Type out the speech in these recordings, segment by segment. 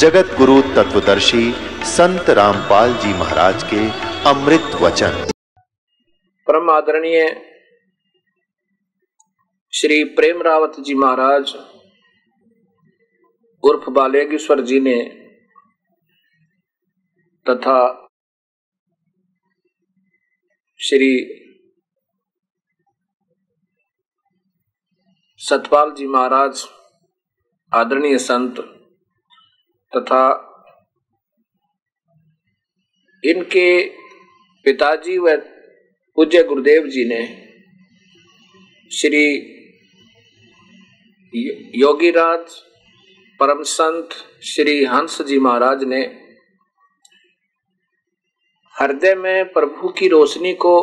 जगत गुरु तत्वदर्शी संत रामपाल जी महाराज के अमृत वचन। परम आदरणीय श्री प्रेम रावत जी महाराज, उर्फ़ बालेगेश्वर जी ने तथा श्री सतपाल जी महाराज, आदरणीय संत तथा इनके पिताजी व पूज्य गुरुदेव जी ने श्री योगीराज परम संत श्री हंस जी महाराज ने हृदय में प्रभु की रोशनी को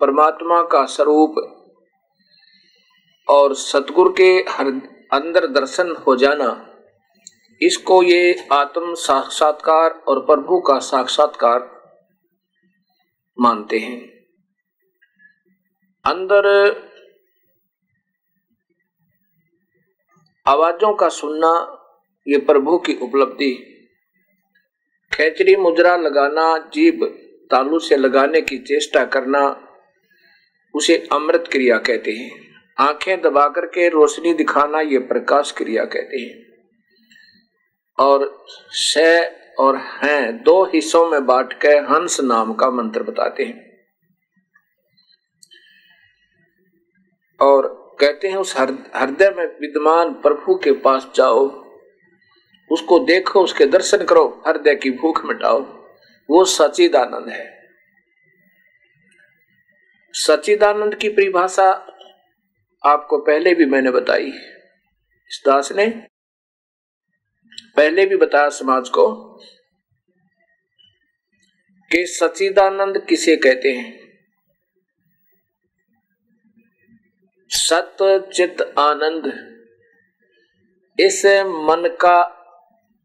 परमात्मा का स्वरूप और सतगुरु के अंदर दर्शन हो जाना इसको ये आत्म साक्षात्कार और प्रभु का साक्षात्कार मानते हैं। अंदर आवाजों का सुनना ये प्रभु की उपलब्धि। खेचरी मुद्रा लगाना जीव तालू से लगाने की चेष्टा करना, उसे अमृत क्रिया कहते हैं। आँखें दबा करके रोशनी दिखाना ये प्रकाश क्रिया कहते हैं। और स और हैं, दो हिस्सों में बांट के हंस नाम का मंत्र बताते हैं। और कहते हैं, उस हृदय में विद्यमान प्रभु के पास जाओ, उसको देखो, उसके दर्शन करो हृदय की भूख मिटाओ। वो सचिदानंद है। सचिदानंद की परिभाषा आपको पहले भी मैंने बताई इस दास ने पहले भी बताया समाज को कि सचिदानंद किसे कहते हैं? सत्य चित आनंद। इस मन का,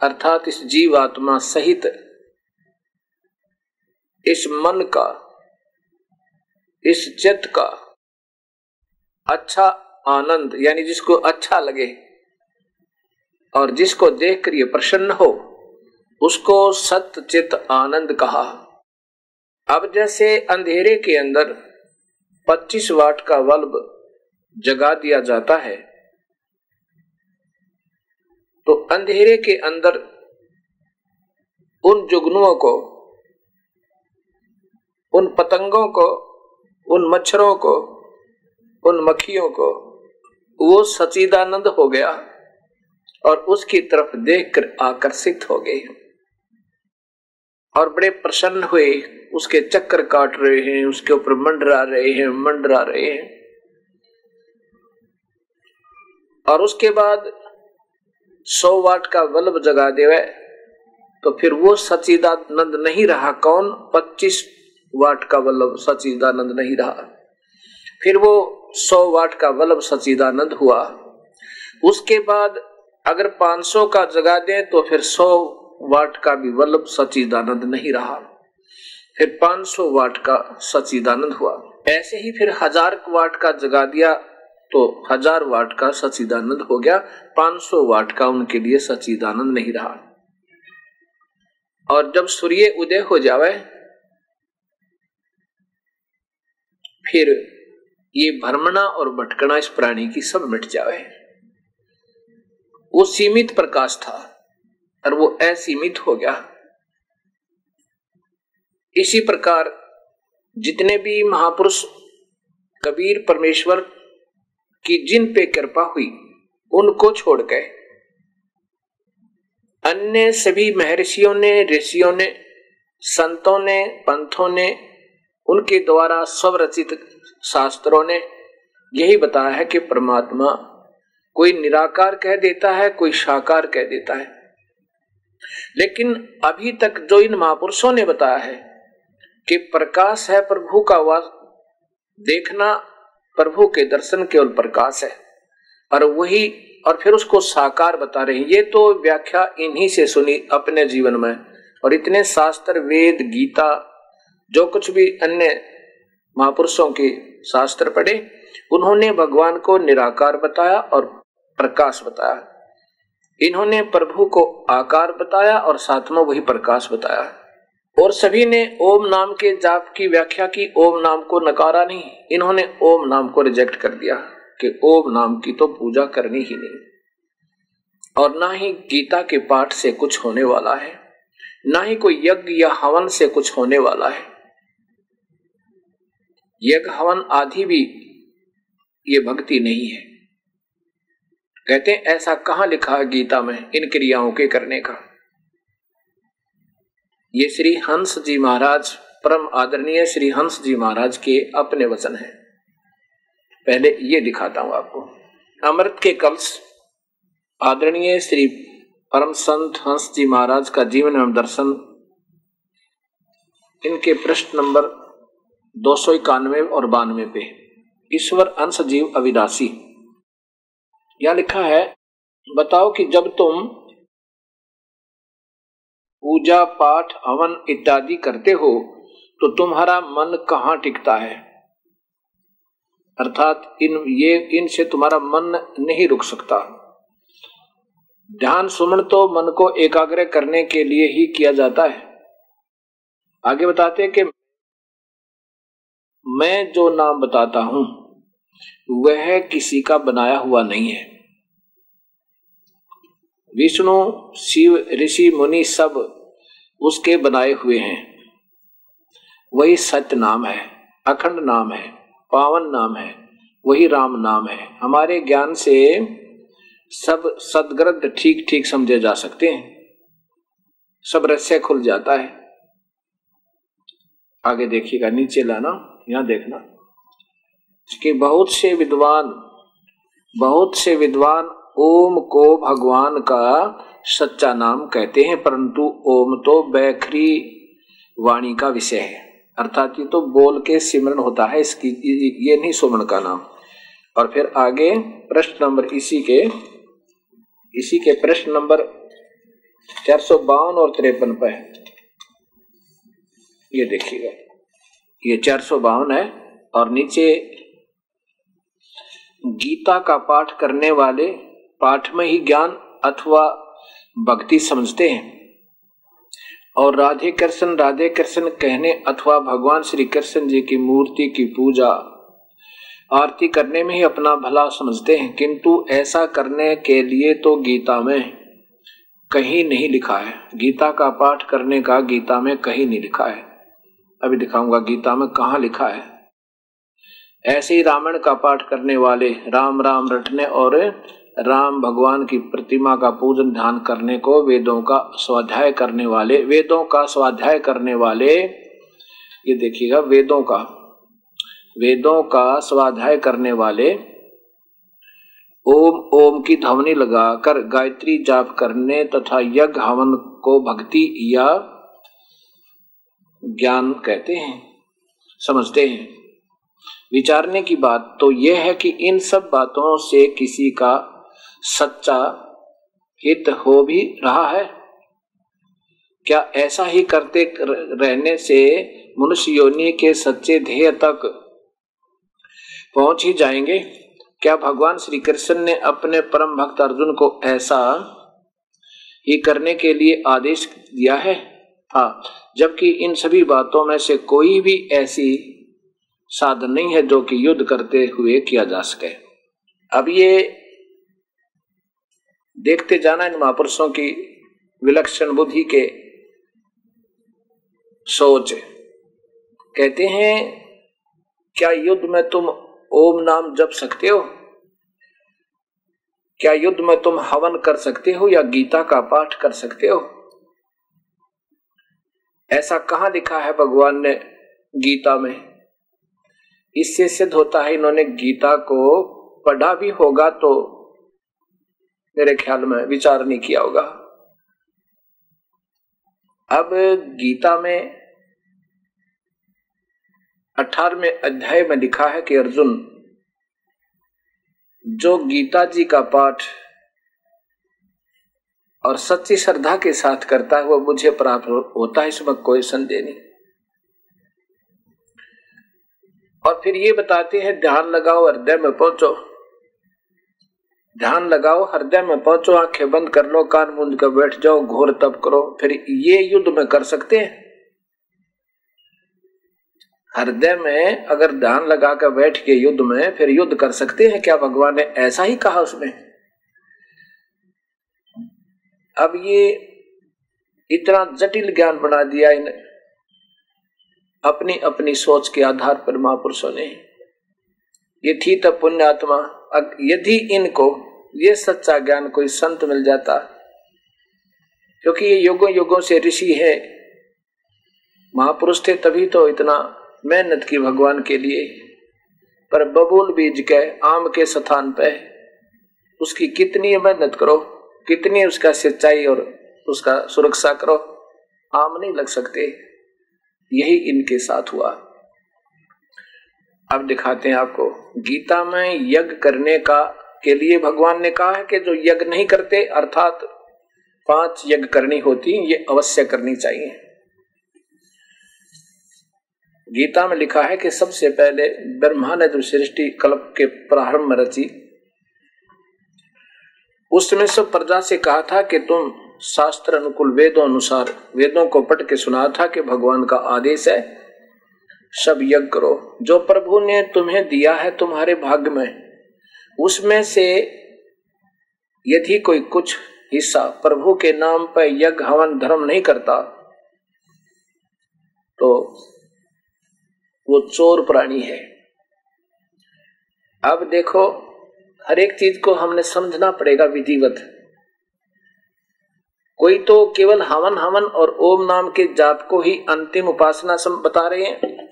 अर्थात इस जीवात्मा सहित, इस मन का, इस चित्त का अच्छा आनंद, यानी जिसको अच्छा लगे। और जिसको देखकर ये प्रसन्न हो, उसको सत्य चित आनंद कहा। अब जैसे अंधेरे के अंदर 25 वाट का बल्ब जगा दिया जाता है तो अंधेरे के अंदर उन जुगनुओं को, उन पतंगों को, उन मच्छरों को, उन मक्खियों को, वो सचिदानंद हो गया। और उसकी तरफ़ देखकर आकर्षित हो गए और बड़े प्रसन्न हुए, उसके चक्कर काट रहे हैं, उसके ऊपर मंडरा रहे हैं, मंडरा रहे हैं। और उसके बाद सौ वाट का बल्ब जगा देवे तो फिर वो सचिदानंद नहीं रहा। कौन? पच्चीस वाट का बल्ब सचिदानंद नहीं रहा। फिर वो सौ वाट का बल्ब सचिदानंद हुआ। उसके बाद अगर 500 का जगा दें तो फिर 100 वाट का भी बल्ब सचिदानंद नहीं रहा। फिर 500 वाट का सचिदानंद हुआ। ऐसे ही फिर हज़ार वाट का जगा दिया तो हज़ार वाट का सचिदानंद हो गया। 500 वाट का उनके लिए सचिदानंद नहीं रहा। और जब सूर्य उदय हो जावे, फिर ये भ्रमणा और भटकना इस प्राणी की सब मिट जावे। वो सीमित प्रकाश था और वो असीमित हो गया। इसी प्रकार जितने भी महापुरुष कबीर परमेश्वर की जिन पे कृपा हुई, उनको छोड़ गए। अन्य सभी महर्षियों ने, ऋषियों ने, संतों ने, पंथों ने, उनके द्वारा स्वरचित शास्त्रों ने यही बताया है कि परमात्मा कोई निराकार कह देता है, कोई साकार कह देता है। लेकिन अभी तक जो इन महापुरुषों ने बताया है कि प्रकाश है प्रभु का वास देखना प्रभु के दर्शन केवल प्रकाश है। और वही, और फिर उसको साकार बता रहे हैं। ये तो व्याख्या इन्हीं से सुनी अपने जीवन में। और इतने शास्त्र, वेद, गीता, जो कुछ भी अन्य महापुरुषों के शास्त्र पढ़े, उन्होंने भगवान को निराकार बताया और प्रकाश बताया। इन्होंने प्रभु को आकार बताया और साथ में वही प्रकाश बताया। और सभी ने ओम नाम के जाप की व्याख्या की, ओम नाम को नकारा नहीं, इन्होंने ओम नाम को रिजेक्ट कर दिया कि ओम नाम की तो पूजा करनी ही नहीं। और ना ही गीता के पाठ से कुछ होने वाला है, ना ही कोई यज्ञ या हवन से कुछ होने वाला है। यज्ञ, हवन आदि भी ये भक्ति नहीं है। कहते हैं, ऐसा कहाँ लिखा है गीता में इन क्रियाओं के करने का? ये श्री हंस जी महाराज, परम आदरणीय श्री हंस जी महाराज के अपने वचन है। पहले ये दिखाता हूँ आपको। अमृत के कलश, आदरणीय श्री परम संत हंस जी महाराज का जीवन एवं दर्शन, इनके प्रश्न नंबर दो सौ इक्यानवे और बानवे पे। ईश्वर अंश जीव अविदासी यह लिखा है, बताओ कि जब तुम पूजा पाठ, हवन इत्यादि करते हो तो तुम्हारा मन कहाँ टिकता है? अर्थात इन, ये इनसे तुम्हारा मन नहीं रुक सकता। ध्यान सुमन तो मन को एकाग्र करने के लिए ही किया जाता है। आगे बताते कि मैं जो नाम बताता हूँ वह किसी का बनाया हुआ नहीं है। विष्णु, शिव, ऋषि, मुनि सब उसके बनाए हुए हैं। वही सत्य नाम है, अखंड नाम है, पावन नाम है, वही राम नाम है। हमारे ज्ञान से सब सदग्रंथ ठीक ठीक समझे जा सकते हैं। सब रहस्य खुल जाता है। आगे देखिएगा, नीचे लाना, यहाँ देखना। कि बहुत से विद्वान, बहुत से विद्वान ओम को भगवान का सच्चा नाम कहते हैं, परंतु ओम तो बैखरी वाणी का विषय है। अर्थात ये तो बोल के सिमरन होता है, इसकी, ये नहीं सुमन का नाम। और फिर आगे प्रश्न नंबर इसी के इसी के प्रश्न नंबर चार सौ बावन और तिरपन पे है। ये देखिएगा, ये चार सौ बावन है और नीचे गीता का पाठ करने वाले पाठ में ही ज्ञान अथवा भक्ति समझते हैं। और राधे कृष्ण राधे कृष्ण कहने अथवा भगवान श्री कृष्ण जी की मूर्ति की पूजा, आरती करने में ही अपना भला समझते हैं। किंतु ऐसा करने के लिए तो गीता में कहीं नहीं लिखा है। गीता का पाठ करने का गीता में कहीं नहीं लिखा है। अभी दिखाऊँगा गीता में कहा लिखा है। ऐसे ही रामायण का पाठ करने वाले राम राम रटने और राम भगवान की प्रतिमा का पूजन ध्यान करने को वेदों का स्वाध्याय करने वाले, वेदों का स्वाध्याय करने वाले, ये देखिएगा वेदों का वेदों का स्वाध्याय करने वाले, ओम ओम की ध्वनि लगाकर गायत्री जाप करने तथा यज्ञ हवन को भक्ति या ज्ञान कहते हैं, समझते हैं। विचारने की बात तो यह है कि इन सब बातों से किसी का सच्चा हित हो भी रहा है। क्या ऐसा ही करते रहने से मनुष्य योनि के सच्चे ध्येय तक पहुँच ही जाएँगे? क्या भगवान श्री कृष्ण ने अपने परम भक्त अर्जुन को ऐसा ही करने के लिए आदेश दिया है? हाँ जबकि इन सभी बातों में से कोई भी ऐसी साधन नहीं है जो कि युद्ध करते हुए किया जा सके। अब ये देखते जाना इन महापुरुषों की विलक्षण बुद्धि के सोच। कहते हैं, क्या युद्ध में तुम ओम नाम जप सकते हो? क्या युद्ध में तुम हवन कर सकते हो या गीता का पाठ कर सकते हो? ऐसा कहा लिखा है भगवान ने गीता में? इससे सिद्ध होता है, इन्होंने गीता को पढ़ा भी होगा तो मेरे ख्याल में विचार नहीं किया होगा। अब गीता में अठारहवें अध्याय में लिखा है कि अर्जुन, जो गीता जी का पाठ और सच्ची श्रद्धा के साथ करता है, वो मुझे प्राप्त होता है, इसमें कोई संदेह नहीं। और फिर ये बताते हैं, ध्यान लगाओ, हृदय में पहुंचो। ध्यान लगाओ, हृदय में पहुंचो, आँखें बंद कर लो, कान मूंद कर बैठ जाओ, घोर तप करो, फिर ये युद्ध में कर सकते हैं। हृदय में अगर ध्यान लगा कर बैठ के युद्ध में, फिर युद्ध कर सकते हैं क्या? भगवान ने ऐसा ही कहा उसमें। अब ये इतना जटिल ज्ञान बना दिया इन अपनी अपनी सोच के आधार पर महापुरुषों ने ये थी तो पुण्यात्मा यदि इनको ये सच्चा ज्ञान कोई संत मिल जाता, क्योंकि ये युगों युगों से ऋषि है, महापुरुष थे तभी तो इतना मेहनत की भगवान के लिए, पर बबूल बीज के आम के स्थान पे उसकी कितनी मेहनत करो, कितनी उसका सच्चाई और उसका सुरक्षा करो, आम नहीं लग सकते। यही इनके साथ हुआ। अब दिखाते हैं आपको। गीता में यज्ञ करने का के लिए भगवान ने कहा है कि जो यज्ञ नहीं करते, अर्थात पाँच यज्ञ करनी होती, ये अवश्य करनी चाहिए। गीता में लिखा है कि सबसे पहले ब्रह्मा ने जो सृष्टि कल्प के प्रारंभ में रची उस समय सब प्रजा से कहा था कि तुम शास्त्र अनुकूल वेदों अनुसार, वेदों को पढ़ के सुना था कि भगवान का आदेश है, सब यज्ञ करो। जो प्रभु ने तुम्हें दिया है तुम्हारे भाग्य में, उसमें से यदि कोई कुछ हिस्सा प्रभु के नाम पर यज्ञ हवन धर्म नहीं करता तो वो चोर प्राणी है। अब देखो, हर एक चीज़ को हमने समझना पड़ेगा विधिवत। कोई तो केवल हवन हवन और ओम नाम के जाप को ही अंतिम उपासना सम बता रहे हैं।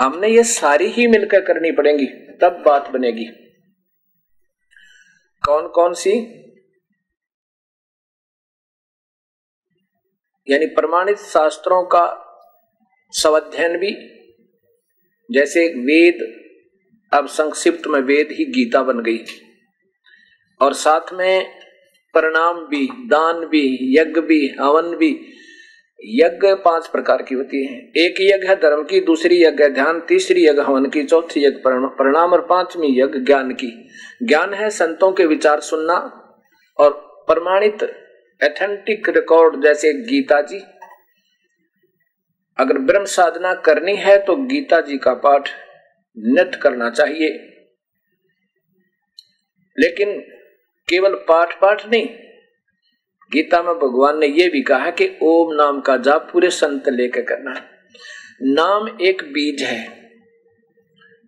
हमने ये सारी ही मिलकर करनी पड़ेगी, तब बात बनेगी। कौन कौन सी? यानी प्रमाणित शास्त्रों का स्वाध्ययन भी, जैसे वेद, अब संक्षिप्त में वेद ही गीता बन गई। और साथ में प्रणाम भी, दान भी, यज्ञ भी, हवन भी। यज्ञ पाँच प्रकार की होती है। एक यज्ञ है धर्म की, दूसरी यज्ञ है ध्यान, तीसरी यज्ञ हवन की, चौथी यज्ञ परिणाम और पांचवी यज्ञ ज्ञान की। ज्ञान है संतों के विचार सुनना और प्रमाणित एथेंटिक रिकॉर्ड जैसे गीता जी। अगर ब्रह्म साधना करनी है तो गीता जी का पाठ नित करना चाहिए। लेकिन केवल पाठ पाठ नहीं। गीता में भगवान ने यह भी कहा कि ओम नाम का जाप पूरे संत लेकर करना नाम एक बीज है।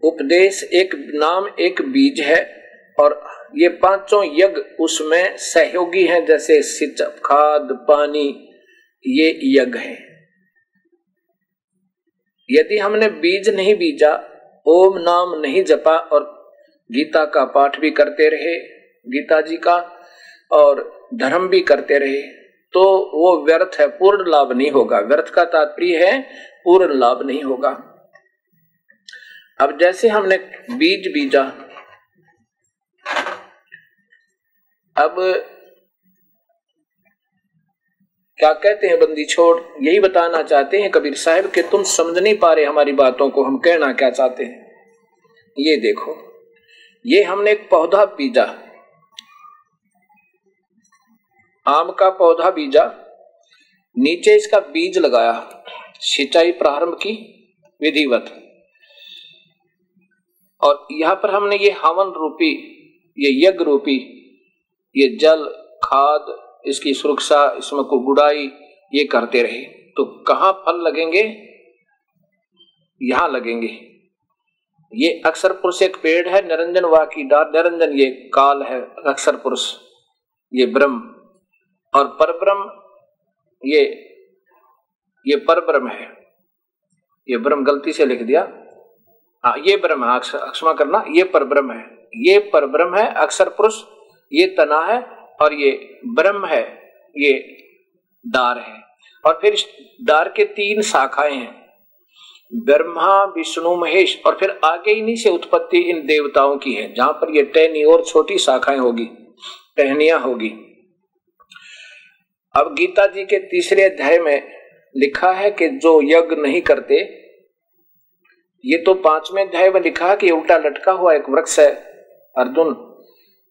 उपदेश एक, नाम एक बीज है और ये पाँचों यज्ञ उसमें सहयोगी हैं, जैसे सिंचप खाद, पानी, ये यज्ञ है। यदि हमने बीज नहीं बीजा, ओम नाम नहीं जपा और गीता का पाठ भी करते रहे गीता जी का और धर्म भी करते रहे तो वो व्यर्थ है, पूर्ण लाभ नहीं होगा। व्यर्थ का तात्पर्य है, पूर्ण लाभ नहीं होगा। अब जैसे हमने बीज बीजा, अब क्या कहते हैं बंदी छोड़? यही बताना चाहते हैं कबीर साहब कि तुम समझ नहीं पा रहे हमारी बातों को, हम कहना क्या चाहते हैं? ये देखो, ये हमने एक पौधा बीजा। आम का पौधा बीजा, नीचे इसका बीज लगाया, सिंचाई प्रारंभ की विधिवत। और यहाँ पर हमने ये हवन रूपी, ये यज्ञ रूपी, ये जल, खाद, इसकी सुरक्षा, इसमें को गुड़ाई, ये करते रहे। तो कहा फल लगेंगे? यहाँ लगेंगे। ये अक्षर पुरुष एक पेड़ है, निरंजन वाह की डार निरंजन ये काल है अक्षर पुरुष ये ब्रह्म। और परब्रह्म, ये ये परब्रह्म है। ये ब्रह्म गलती से लिख दिया। हाँ ये ब्रह्म, है अक्षमा करना, ये परब्रह्म है। ये परब्रह्म है, अक्षर पुरुष, ये तना है और ये ब्रह्म है, ये दार है। और फिर दार के तीन शाखाएँ हैं। ब्रह्मा, विष्णु, महेश और फिर आगे इन्हीं से उत्पत्ति इन देवताओं की है, जहाँ पर ये टहनी और छोटी शाखाएँ होगी, टहनिया होगी। अब गीता जी के तीसरे अध्याय में लिखा है कि जो यज्ञ नहीं करते, ये तो पाँचवें अध्याय में लिखा कि उल्टा लटका हुआ एक वृक्ष है, अर्जुन।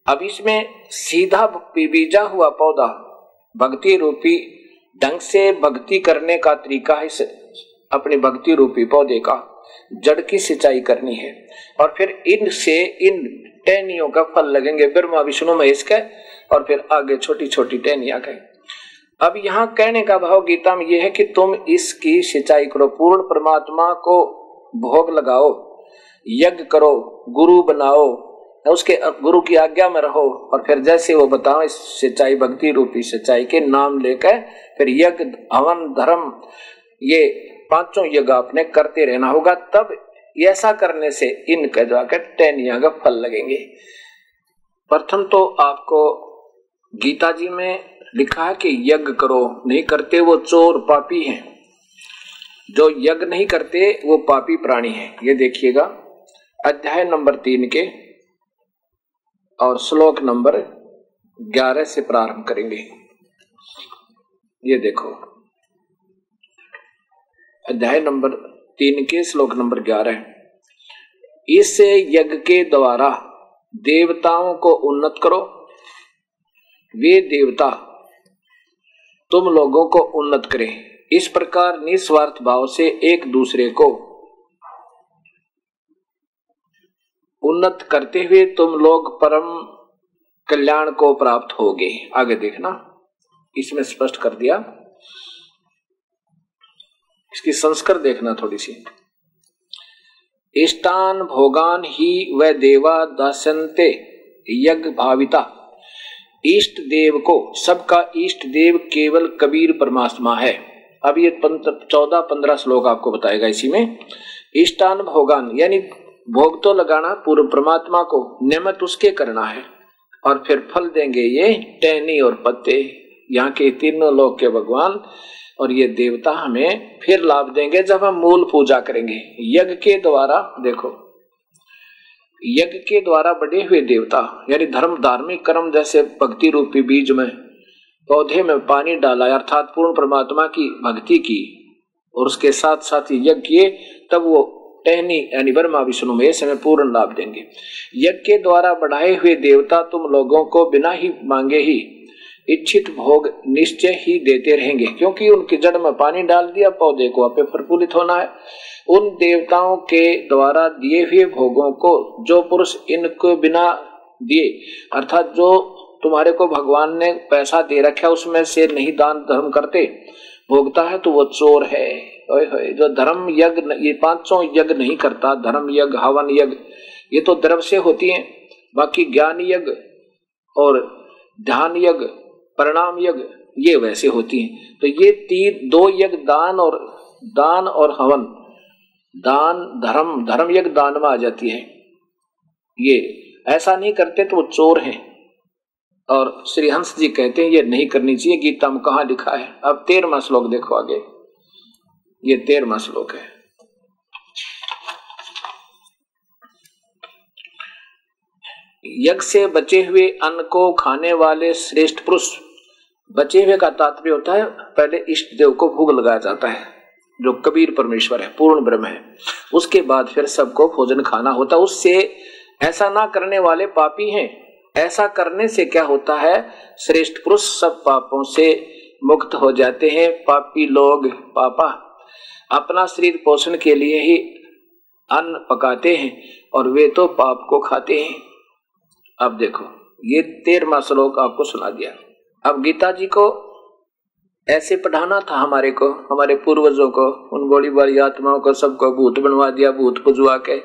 अब इसमें सीधा बीजा हुआ पौधा, भक्ति रूपी, ढंग से भक्ति करने का तरीका है अपनी भक्ति रूपी पौधे का, जड़ की सिंचाई करनी है। और फिर इनसे इन टहनियों का फल लगेंगे। ब्रह्मा, विष्णु, महेश के, और फिर आगे छोटी छोटी टहनिया के अब यहाँ कहने का भाव गीता में यह है कि तुम इसकी सिंचाई करो, पूर्ण परमात्मा को भोग लगाओ, यज्ञ करो, गुरु बनाओ, उसके गुरु की आज्ञा में रहो और फिर जैसे वो बताओ इस सिंचाई, भक्ति रूपी सिंचाई के नाम लेकर फिर यज्ञ, हवन, धर्म, ये पाँचों यज्ञ आपने करते रहना होगा। तब ऐसा करने से इनके जाकर टैनिया का फल लगेंगे। प्रथम तो आपको गीता जी में लिखा है कि यज्ञ करो, नहीं करते वो चोर पापी हैं। जो यज्ञ नहीं करते, वो पापी प्राणी है। ये देखिएगा, अध्याय नंबर तीन के और श्लोक नंबर ग्यारह से प्रारंभ करेंगे। ये देखो, अध्याय नंबर तीन के श्लोक नंबर ग्यारह। इस यज्ञ के द्वारा देवताओं को उन्नत करो। वे देवता तुम लोगों को उन्नत करें। इस प्रकार निस्वार्थ भाव से एक दूसरे को उन्नत करते हुए तुम लोग परम कल्याण को प्राप्त होगे। आगे देखना। इसमें स्पष्ट कर दिया। इसकी संस्कर देखना थोड़ी सी। इष्टान भोगान ही व देवा दसनते यज्ञ भाविता। इष्ट देव को, सबका ईष्ट देव केवल कबीर परमात्मा है। अब ये चौदह, पंद्रह श्लोक आपको बताएगा इसी में। इष्टान भोगान, यानी भोग तो लगाना, पूर्व परमात्मा को नियमित उसके करना है, और फिर फल देंगे ये टहनी और पत्ते। यहाँ के तीनों लोग के भगवान और ये देवता हमें फिर लाभ देंगे जब हम मूल पूजा करेंगे। यज्ञ के द्वारा, देखो यज्ञ के द्वारा बढ़े हुए देवता, यानी धर्म, धार्मिक कर्म जैसे भक्ति रूपी बीज में, पौधे में पानी डाला, अर्थात पूर्ण परमात्मा की भक्ति की, और उसके साथ साथ यज्ञ किए, तब वो टहनी, यानी वर्मा विष्णु में समय पूर्ण लाभ देंगे। यज्ञ के द्वारा बढ़ाए हुए देवता तुम लोगों को बिना ही मांगे ही इच्छित भोग निश्चय ही देते रहेंगे, क्योंकि उनकी जड़ में पानी डाल दिया, पौधे को अपने प्रफुल्लित होना है। उन देवताओं के द्वारा दिए हुए भोगों को जो पुरुष इनको बिना दिए, अर्थात जो तुम्हारे को भगवान ने पैसा दे रखा उसमें से नहीं दान धर्म करते, भोगता है तो वो चोर है। जो धर्म यज्ञ ये पाँचों यज्ञ नहीं करता, धर्म यज्ञ, हवन यज्ञ, ये तो द्रव से होती है। बाकी ज्ञान यज्ञ और ध्यान यज्ञ परिणाम यज्ञ, ये वैसे होती हैं। तो ये तीन, दो यज्ञ दान और दान और हवन, दान, धर्म धर्म यज्ञ दान में आ जाती है। ये, ऐसा नहीं करते तो वो चोर हैं। और श्री हंस जी कहते हैं, ये नहीं करनी चाहिए, गीता में कहा लिखा है? अब तेरहवा श्लोक देखो आगे। ये तेरहवा श्लोक है। यज्ञ से बचे हुए अन्न को खाने वाले श्रेष्ठ पुरुष बचे हुए का तात्पर्य होता है, पहले इष्ट देव को भोग लगाया जाता है, जो कबीर परमेश्वर है, पूर्ण ब्रह्म है। उसके बाद फिर सबको भोजन खाना होता उससे ऐसा ना करने वाले पापी हैं। ऐसा करने से क्या होता है? श्रेष्ठ पुरुष सब पापों से मुक्त हो जाते हैं। पापी लोग पापा अपना शरीर पोषण के लिए ही अन्न पकाते हैं और वे तो पाप को खाते हैं। अब देखो, ये तेरहवा श्लोक आपको सुना दिया। अब गीता जी को ऐसे पढ़ाना था हमारे को, हमारे पूर्वजों को, उन बड़ी बड़ी आत्माओं को, सबको भूत बनवा दिया, भूत पुजवा के।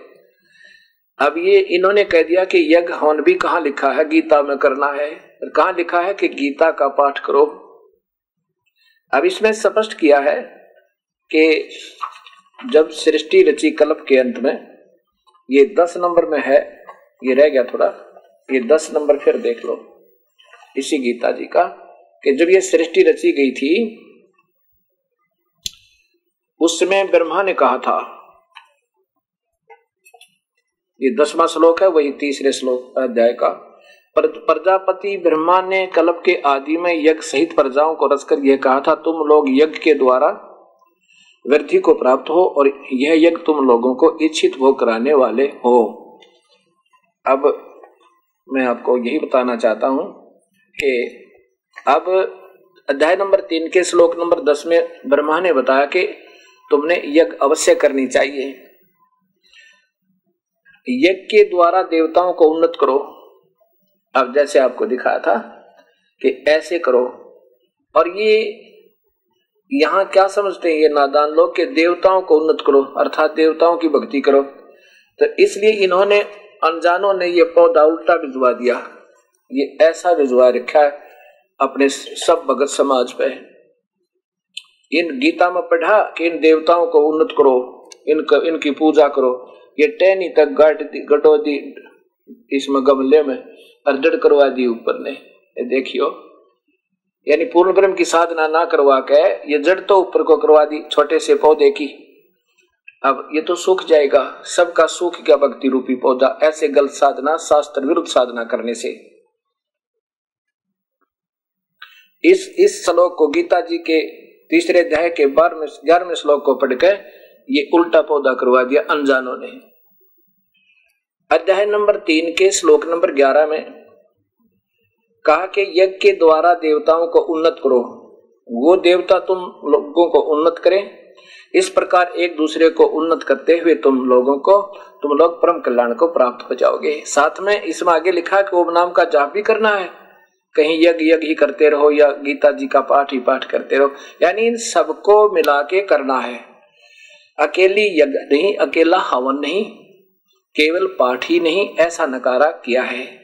अब ये इन्होंने कह दिया कि यज्ञ हवन भी कहा लिखा है? गीता में करना है। और कहा लिखा है कि गीता का पाठ करो? अब इसमें स्पष्ट किया है कि जब सृष्टि रची कल्प के अंत में, ये दस नंबर में है, ये रह गया थोड़ा, ये दस नंबर फिर देख लो। इसी गीता जी का, कि जब ये सृष्टि रची गई थी, उस समय ब्रह्मा ने कहा था, ये दसवां श्लोक है, वही तीसरे श्लोक अध्याय का प्रजापति ब्रह्मा ने कल्प के आदि में यज्ञ सहित प्रजाओं को रचकर यह कहा था, तुम लोग यज्ञ के द्वारा वृद्धि को प्राप्त हो और यह यज्ञ तुम लोगों को इच्छित भोग कराने वाले हो। अब मैं आपको यही बताना चाहता हूँ कि अब अध्याय नंबर तीन के श्लोक नंबर दस में ब्रह्मा ने बताया कि तुमने यज्ञ अवश्य करनी चाहिए। यज्ञ के द्वारा देवताओं को उन्नत करो। अब जैसे आपको दिखाया था कि ऐसे करो। और ये यहाँ क्या समझते हैं? ये नादान लोग के देवताओं को उन्नत करो, अर्थात देवताओं की भक्ति करो। तो इसलिए इन्होंने, अनजानों ने ये पौधा उल्टा भिजवा दिया। ये ऐसा रिजवा रखा है अपने सब भगत समाज पे। इन गीता में पढ़ा कि इन देवताओं को उन्नत करो, इनका, इनकी पूजा करो। ये टहनी तक गाट गटो दी इसमें गमले में अर्जड़ करवा दी ऊपर ने। ये देखियो। यानी पूर्ण ब्रह्म की साधना ना करवा के ये जड़ तो ऊपर को करवा दी, छोटे से पौधे की। अब ये तो सूख जाएगा, सबका सूख क्या भक्ति रूपी पौधा, ऐसे गलत साधना शास्त्र विरुद्ध साधना करने से। इस इस श्लोक को गीता जी के तीसरे अध्याय के बारहवें, ग्यारहवें श्लोक को पढ़कर ये उल्टा पौधा करवा दिया अनजानों ने। अध्याय नंबर तीन के श्लोक नंबर ग्यारह में कहा कि यज्ञ के द्वारा देवताओं को उन्नत करो। वो देवता तुम लोगों को उन्नत करें। इस प्रकार एक दूसरे को उन्नत करते हुए तुम लोगों को, तुम लोग परम कल्याण को प्राप्त हो जाओगे। साथ में इसमें आगे लिखा कि ओम नाम का जाप भी करना है। कहीं यज्ञ यज्ञ ही करते रहो या गीता जी का पाठ ही पाठ करते रहो। यानी इन सबको मिला के करना है। अकेली यज्ञ नहीं, अकेला हवन नहीं, केवल पाठ ही नहीं, ऐसा नकारा किया है।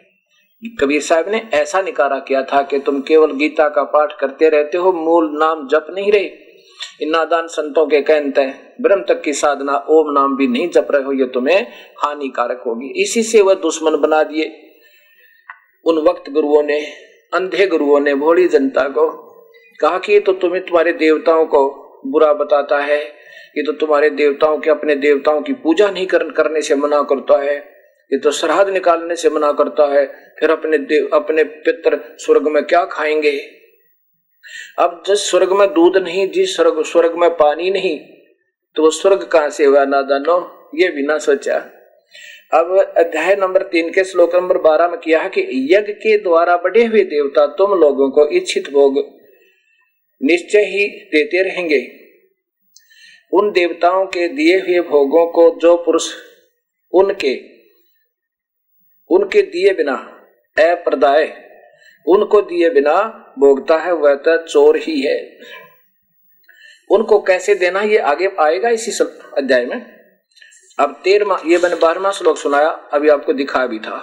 कबीर साहब ने ऐसा निकारा किया था कि तुम केवल गीता का पाठ करते रहते हो, मूल नाम जप नहीं रहे। इन नादान संतों के कहते हैं ब्रह्म तक की साधना, ओम नाम भी नहीं जप रहे हो, ये तुम्हें हानिकारक होगी। इसी से वह दुश्मन बना दिए। उन वक्त गुरुओं ने अंधे गुरुओं ने भोली जनता को कहा कि तो तुम्हें तुम्हारे देवताओं को बुरा बताता है। ये तो तुम्हारे देवताओं के अपने देवताओं की पूजा नहीं कर, करने से मना करता है। ये तो श्राद्ध निकालने से मना करता है। फिर अपने देव अपने पित्र स्वर्ग में क्या खाएँगे? अब जिस स्वर्ग में दूध नहीं जिस स्वर्ग स्वर्ग में पानी नहीं तो वो स्वर्ग कहाँ से हुआ नादानो? ये भी ना सोचा। अब अध्याय नंबर तीन के श्लोक नंबर बारह में किया है कि यज्ञ के द्वारा बढ़े हुए देवता तुम लोगों को इच्छित भोग निश्चय ही देते रहेंगे। उन देवताओं के दिए हुए भोगों को जो पुरुष उनके उनके दिए बिना अप्रदाय, उनको दिए बिना भोगता है, वह तो चोर ही है। उनको कैसे देना, ये आगे आएगा इसी अध्याय में? अब तेरवा ये मैंने बारहवा श्लोक सुनाया, अभी आपको दिखा भी था।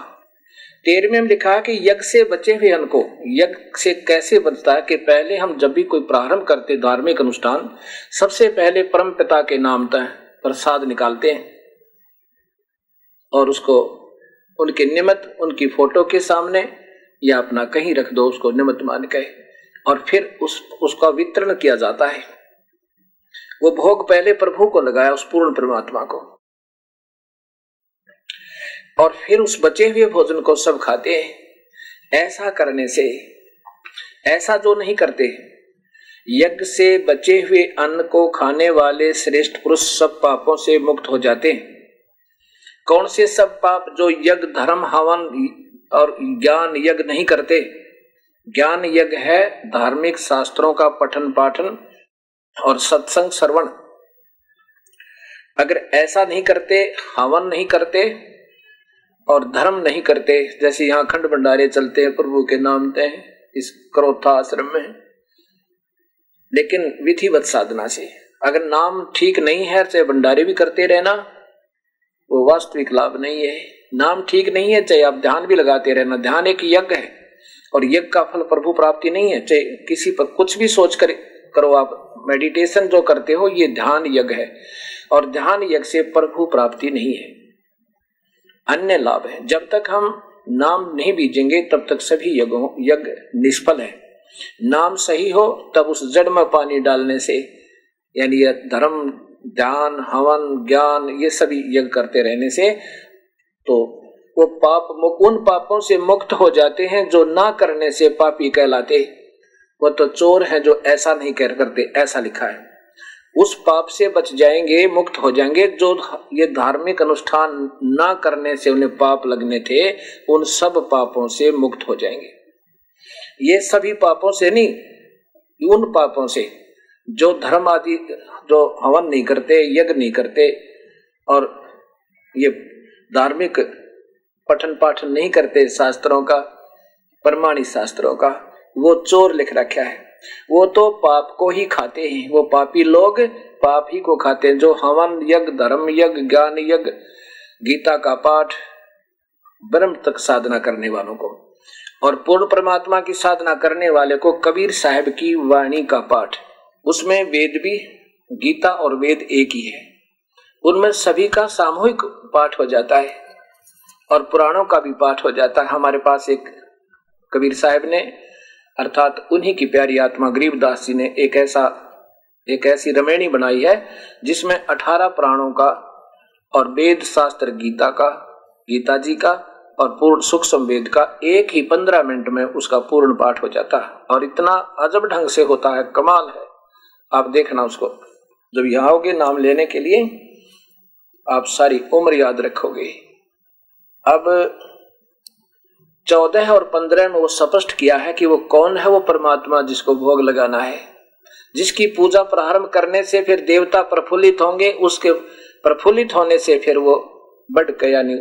तेरहवें में लिखा कि यज्ञ से बचे हुए अन्न को यज्ञ से कैसे बचता है कि पहले हम जब भी कोई प्रारंभ करते धार्मिक अनुष्ठान, सबसे पहले परम पिता के नाम तय प्रसाद निकालते हैं और उसको, उनके निमित्त उनकी फ़ोटो के सामने या अपना कहीं रख दो, उसको निमित्त मान के और फिर उस, उसका वितरण किया जाता है। वो भोग पहले प्रभु को लगाया, उस पूर्ण परमात्मा को। और फिर उस बचे हुए भोजन को सब खाते हैं। ऐसा करने से, ऐसा जो नहीं करते, यज्ञ से बचे हुए अन्न को खाने वाले श्रेष्ठ पुरुष सब पापों से मुक्त हो जाते हैं। कौन से सब पाप जो यज्ञ, धर्म, हवन और ज्ञान यज्ञ नहीं करते? ज्ञान यज्ञ है धार्मिक शास्त्रों का पठन पाठन और सत्संग श्रवण। अगर ऐसा नहीं करते, हवन नहीं करते और धर्म नहीं करते, जैसे यहाँ खंड भंडारे चलते हैं, प्रभु के नाम ते इस क्रोथा आश्रम में लेकिन विधिवत साधना से, अगर नाम ठीक नहीं है, चाहे भंडारे भी करते रहना, वो वास्तविक लाभ नहीं है। नाम ठीक नहीं है, चाहे आप ध्यान भी लगाते रहना, ध्यान एक यज्ञ है, और यज्ञ का फल प्रभु प्राप्ति नहीं है, चाहे किसी पर कुछ भी सोच कर, करो आप मेडिटेशन जो करते हो, ये ध्यान यज्ञ है, और ध्यान यज्ञ से प्रभु प्राप्ति नहीं है। अन्य लाभ है। जब तक हम नाम नहीं बीजेंगे, तब तक सभी यज्ञों यज्ञ निष्फल है। नाम सही हो, तब उस जड़ में पानी डालने से, यानी यह धर्म ध्यान हवन, ज्ञान, ये सभी यज्ञ करते रहने से तो वो पाप उन पापों से मुक्त हो जाते हैं जो ना करने से पापी कहलाते वो तो चोर हैं जो ऐसा नहीं कर, करते, ऐसा लिखा है। उस पाप से बच जाएँगे, मुक्त हो जाएँगे, जो ये धार्मिक अनुष्ठान ना करने से उन्हें पाप लगने थे, उन सब पापों से मुक्त हो जाएँगे। ये सभी पापों से नहीं, उन पापों से, जो धर्म आदि, जो हवन नहीं करते, यज्ञ नहीं करते, और ये धार्मिक पठन पाठन नहीं करते शास्त्रों का, प्रमाणिक शास्त्रों का, वो चोर लिख रखा है। वो तो पाप को ही खाते हैं। वो पापी लोग पाप ही को खाते हैं। जो हवन यज्ञ, धर्म यज्ञ, ज्ञान यज्ञ, गीता का पाठ, ब्रह्म तक साधना करने वालों को और पूर्ण परमात्मा की साधना करने वाले को कबीर साहब की वाणी का पाठ। उसमें वेद भी, गीता और वेद एक ही है। उनमें सभी का सामूहिक पाठ हो जाता है और पुराणों का भी पाठ हो जाता है। हमारे पास एक कबीर साहब ने अर्थात उन्हीं की प्यारी आत्मा गरीबदास जी ने एक ऐसा, एक ऐसी रमेणी बनाई है, जिसमें अठारह प्राणों का और वेद शास्त्र गीता का, गीता जी का और पूर्ण सुख संवेद का एक ही पंद्रह मिनट में उसका पूर्ण पाठ हो जाता है। और इतना अजब ढंग से होता है, कमाल है। आप देखना उसको। जब यहाँ आओगे नाम लेने के लिए, आप सारी उम्र याद रखोगे। अब चौदह और पंद्रह में वो स्पष्ट किया है कि वो कौन है वो परमात्मा जिसको भोग लगाना है। जिसकी पूजा प्रारंभ करने से फिर देवता प्रफुल्लित होंगे, उसके प्रफुल्लित होने से फिर वो बढ़ यानी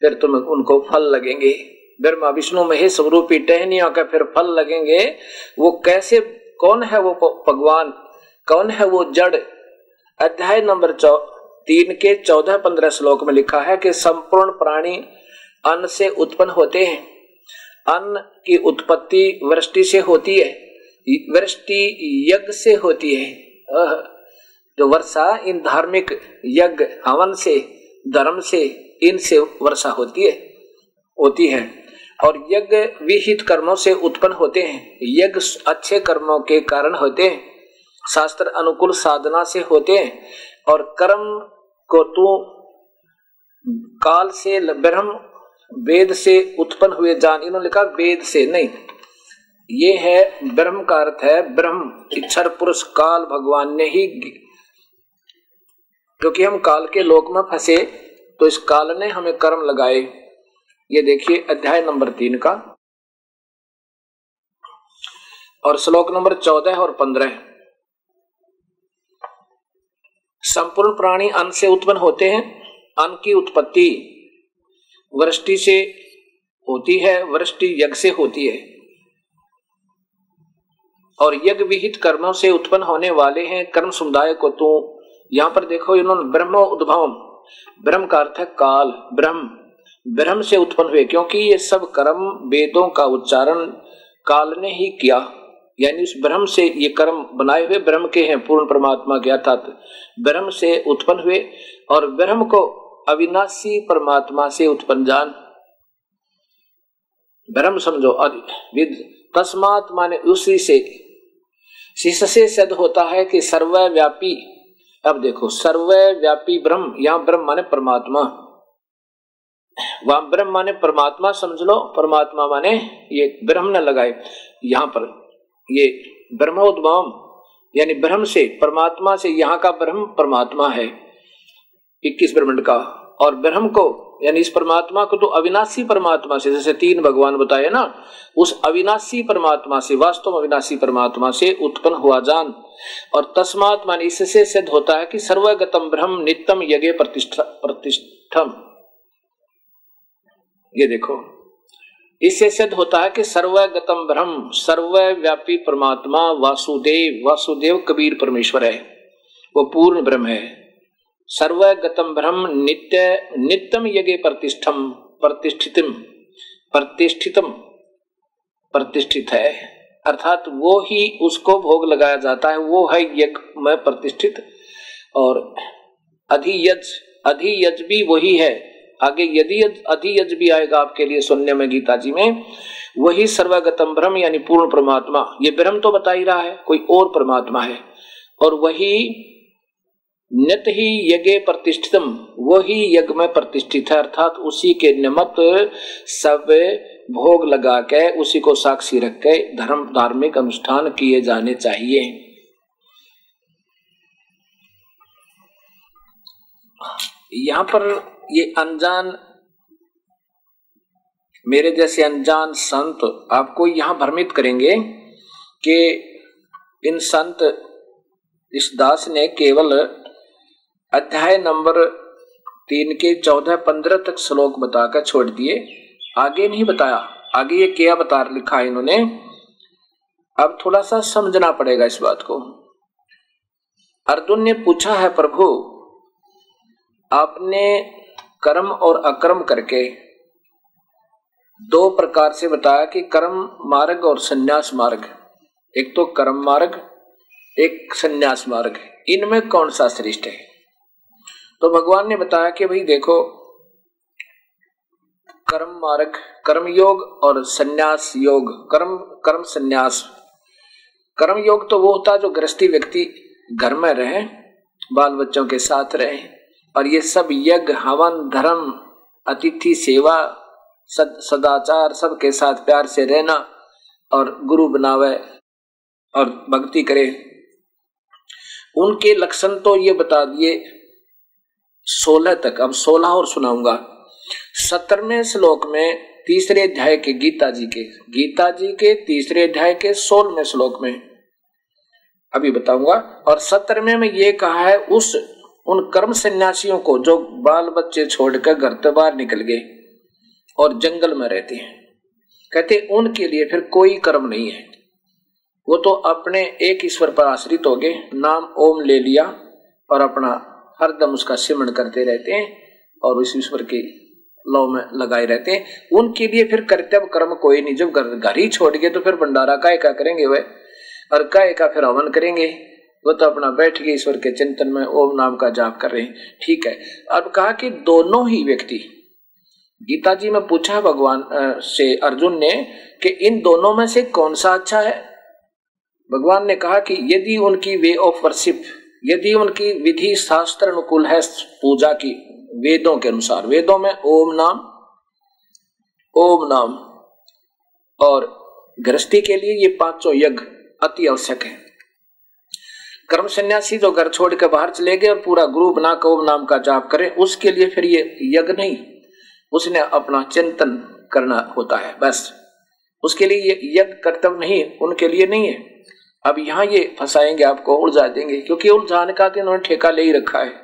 फिर तुम उनको फल लगेंगे। ब्रह्मा, विष्णु, महेश रूपी टहनियों का फिर फल लगेंगे। वो कैसे, कौन है वो भगवान? कौन है वो जड़? अध्याय नंबर चौ, तीन के चौदह पंद्रह श्लोक में लिखा है कि संपूर्ण प्राणी अन्न से उत्पन्न होते हैं। अन्न की उत्पत्ति वृष्टि से होती है। वृष्टि यज्ञ से होती है। जो वर्षा इन धार्मिक यज्ञ, हवन से, धर्म से इनसे वर्षा होती है होती है। और यज्ञ विहित कर्मों से उत्पन्न होते हैं। यज्ञ अच्छे कर्मों के कारण होते हैं। शास्त्र अनुकूल साधना से होते हैं। और कर्म को तू काल से ब्रह्म वेद से उत्पन्न हुए जान इन्होंने लिखा वेद से नहीं। ये है ब्रह्म का अर्थ है ब्रह्म इच्छर पुरुष काल भगवान ने ही क्योंकि हम काल के लोक में फंसे तो इस काल ने हमें कर्म लगाए। ये देखिए अध्याय नंबर तीन का। और श्लोक नंबर चौदह और पंद्रह। संपूर्ण प्राणी अन्न से उत्पन्न होते हैं, अन्न की उत्पत्ति। वृष्टि से होती है, वृष्टि यज्ञ से होती है। और यज्ञ विहित कर्मों से उत्पन्न होने वाले हैं, कर्म समुदाय को तो यहाँ पर देखो इन्होंने ब्रह्म उद्भव ब्रह्म का अर्थ है काल, ब्रह्म। ब्रह्म से उत्पन्न हुए, क्योंकि ये सब कर्म वेदों का उच्चारण काल ने ही किया। यानी उस ब्रह्म से ये कर्म बनाए हुए ब्रह्म के हैं, पूर्ण परमात्मा ज्ञा अर्थात ब्रह्म से उत्पन्न हुए, और ब्रह्म को अविनाशी परमात्मा से उत्पन्न जान। ब्रह्म समझो तस्मात माने उसी से। शिष्य से सिद्ध होता है कि सर्वव्यापी। अब देखो, सर्वव्यापी ब्रह्म, यहाँ ब्रह्म माने परमात्मा। वहाँ ब्रह्म माने परमात्मा समझ लो, परमात्मा माने ये ब्रह्म न लगाए। यहाँ पर ये ब्रह्मोद्भव यानी ब्रह्म से, परमात्मा से यहाँ का ब्रह्म परमात्मा है। इक्कीस ब्रह्मंड का। और ब्रह्म को, यानी इस परमात्मा को तो अविनाशी परमात्मा से, जैसे तीन भगवान बताए ना, उस अविनाशी परमात्मा से, वास्तव अविनाशी परमात्मा से उत्पन्न हुआ जान। और तस्मात मान इससे सिद्ध होता है कि सर्वगतम ब्रह्म नित्यम यज्ञ प्रतिष्ठा, प्रतिष्ठम। ये देखो। इससे सिद्ध होता है कि सर्वगतम ब्रह्म, सर्वव्यापी परमात्मा वासुदेव वासुदेव कबीर परमेश्वर है। वो पूर्ण ब्रह्म है। सर्वगतम ब्रह्म नित्य नित्यम यज्ञ प्रतिष्ठम प्रतिष्ठितम प्रतिष्ठितम, प्रतिष्ठित है। अर्थात वो ही उसको भोग लगाया जाता है, वो है यज्ञ में प्रतिष्ठित। और अधियज अधियज भी वही है। आगे यदि अधियज भी आएगा आपके लिए सुनने में गीता जी में। वही सर्वगतम ब्रह्म यानी पूर्ण परमात्मा। ये ब्रह्म तो बता ही रहा है, कोई और परमात्मा है। और वही नित ही यज्ञ प्रतिष्ठितम, वही यज्ञ में प्रतिष्ठित है, अर्थात उसी के निमित्त सब भोग लगा के उसी को साक्षी रख के धर्म धार्मिक अनुष्ठान किए जाने चाहिए। यहाँ पर ये अनजान, मेरे जैसे अनजान संत आपको यहाँ भ्रमित करेंगे कि इन संत इस दास ने केवल अध्याय नंबर तीन के चौदह पंद्रह तक श्लोक बताकर छोड़ दिए। आगे नहीं बताया। आगे ये क्या बता लिखा है इन्होंने? अब थोड़ा सा समझना पड़ेगा इस बात को। अर्जुन ने पूछा है, प्रभु, आपने कर्म और अकर्म करके दो प्रकार से बताया कि कर्म मार्ग और संन्यास मार्ग। एक तो कर्म मार्ग, एक संन्यास मार्ग। इनमें कौन सा श्रेष्ठ है? तो भगवान ने बताया कि भाई देखो कर्म मार्ग कर्म योग और संन्यास योग कर्म कर्म संन्यास। कर्म योग तो वो होता जो गृहस्थी व्यक्ति घर में रहे बाल बच्चों के साथ रहे। और ये सब यज्ञ हवन धर्म अतिथि सेवा सद, सदाचार सबके साथ प्यार से रहना और गुरु बनावे और भक्ति करे। उनके लक्षण तो ये बता दिए सोलह तक, अब सोलह और सुनाऊँगा। सत्रहवें श्लोक में तीसरे अध्याय के गीता जी के, गीता जी के तीसरे अध्याय के सोलहवें श्लोक में। अभी बताऊँगा, और सत्तरवें में ये कहा है, उस, उन कर्म सन्यासियों को जो बाल बच्चे छोड़कर घर से बाहर निकल गए और जंगल में रहते हैं। कहते उनके लिए फिर कोई कर्म नहीं है। वो तो अपने एक ईश्वर पर आश्रित हो गए, नाम ओम ले लिया और अपना हरदम उसका सिमरण करते रहते हैं और उस ईश्वर के लौ में लगाए रहते हैं। उनके लिए फिर कर्तव्य कर्म कोई नहीं। जब घर ही छोड़ गए तो फिर भंडारा का का करेंगे वह। और का फिर हवन करेंगे। वो तो अपना बैठ के ईश्वर के चिंतन में ओम नाम का जाप कर रहे हैं। ठीक है। अब कहा कि दोनों ही व्यक्ति। गीता जी में पूछा भगवान से अर्जुन ने कि इन दोनों में से कौन सा अच्छा है? भगवान ने कहा कि यदि उनकी वे ऑफ़ वर्शिप यदि उनकी विधि शास्त्र अनुकूल है पूजा की, वेदों के अनुसार, वेदों में ओम नाम ओम नाम, और गृहस्थी के लिए ये पाँचों यज्ञ अति आवश्यक है। कर्म सन्यासी जो घर छोड़ के बाहर चले गए और पूरा गुरु बना कर ओम नाम का जाप करे, उसके लिए फिर ये यज्ञ नहीं, उसने अपना चिंतन करना होता है, बस। उसके लिए ये यज्ञ कर्तव्य नहीं, उनके लिए नहीं है। अब यहाँ ये फंसाएँगे आपको, उलझा देंगे, क्योंकि उलझाने का तो इन्होंने ठेका ले ही रखा है।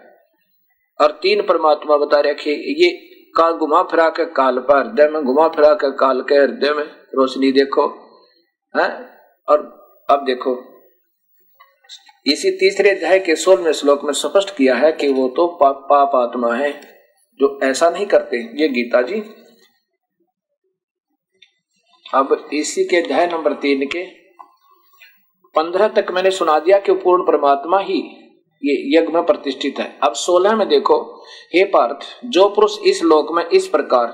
और तीन परमात्मा बता रखे ये का घुमा फिरा के काल पर हृदय में घुमा फिरा के काल के हृदय में रोशनी देखो, है? और अब देखो, इसी तीसरे अध्याय के सोलहवें श्लोक में स्पष्ट किया है कि वो तो पाप पाप आत्मा है, जो ऐसा नहीं करते, ये गीता जी। अब इसी के अध्याय नंबर तीन के पंद्रह तक मैंने सुना दिया कि पूर्ण परमात्मा ही ये यज्ञ में प्रतिष्ठित है। अब सोलह में देखो, हे पार्थ, जो पुरुष इस लोक में इस प्रकार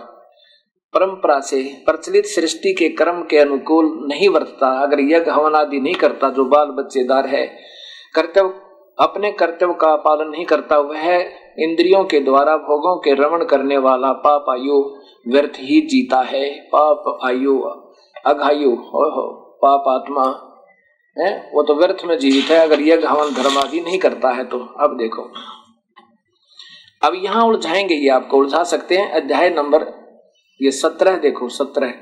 परंपरा से प्रचलित सृष्टि के कर्म के अनुकूल नहीं वर्तता, अगर यज्ञ हवन आदि नहीं करता, जो बाल बच्चेदार है, कर्तव्य, अपने कर्तव्य का पालन नहीं करता, वह इंद्रियों के द्वारा भोगों के रमण करने वाला पाप आयु व्यर्थ ही जीता है। पाप आयु अघायु हो पाप आत्मा है? वो तो व्यर्थ में जीवित है, अगर यज्ञ हवन धर्म आदि नहीं करता है तो। अब देखो। अब यहाँ उलझाएँगे, ये आपको उलझा सकते हैं। अध्याय नंबर, ये सत्रह, देखो, सत्रह।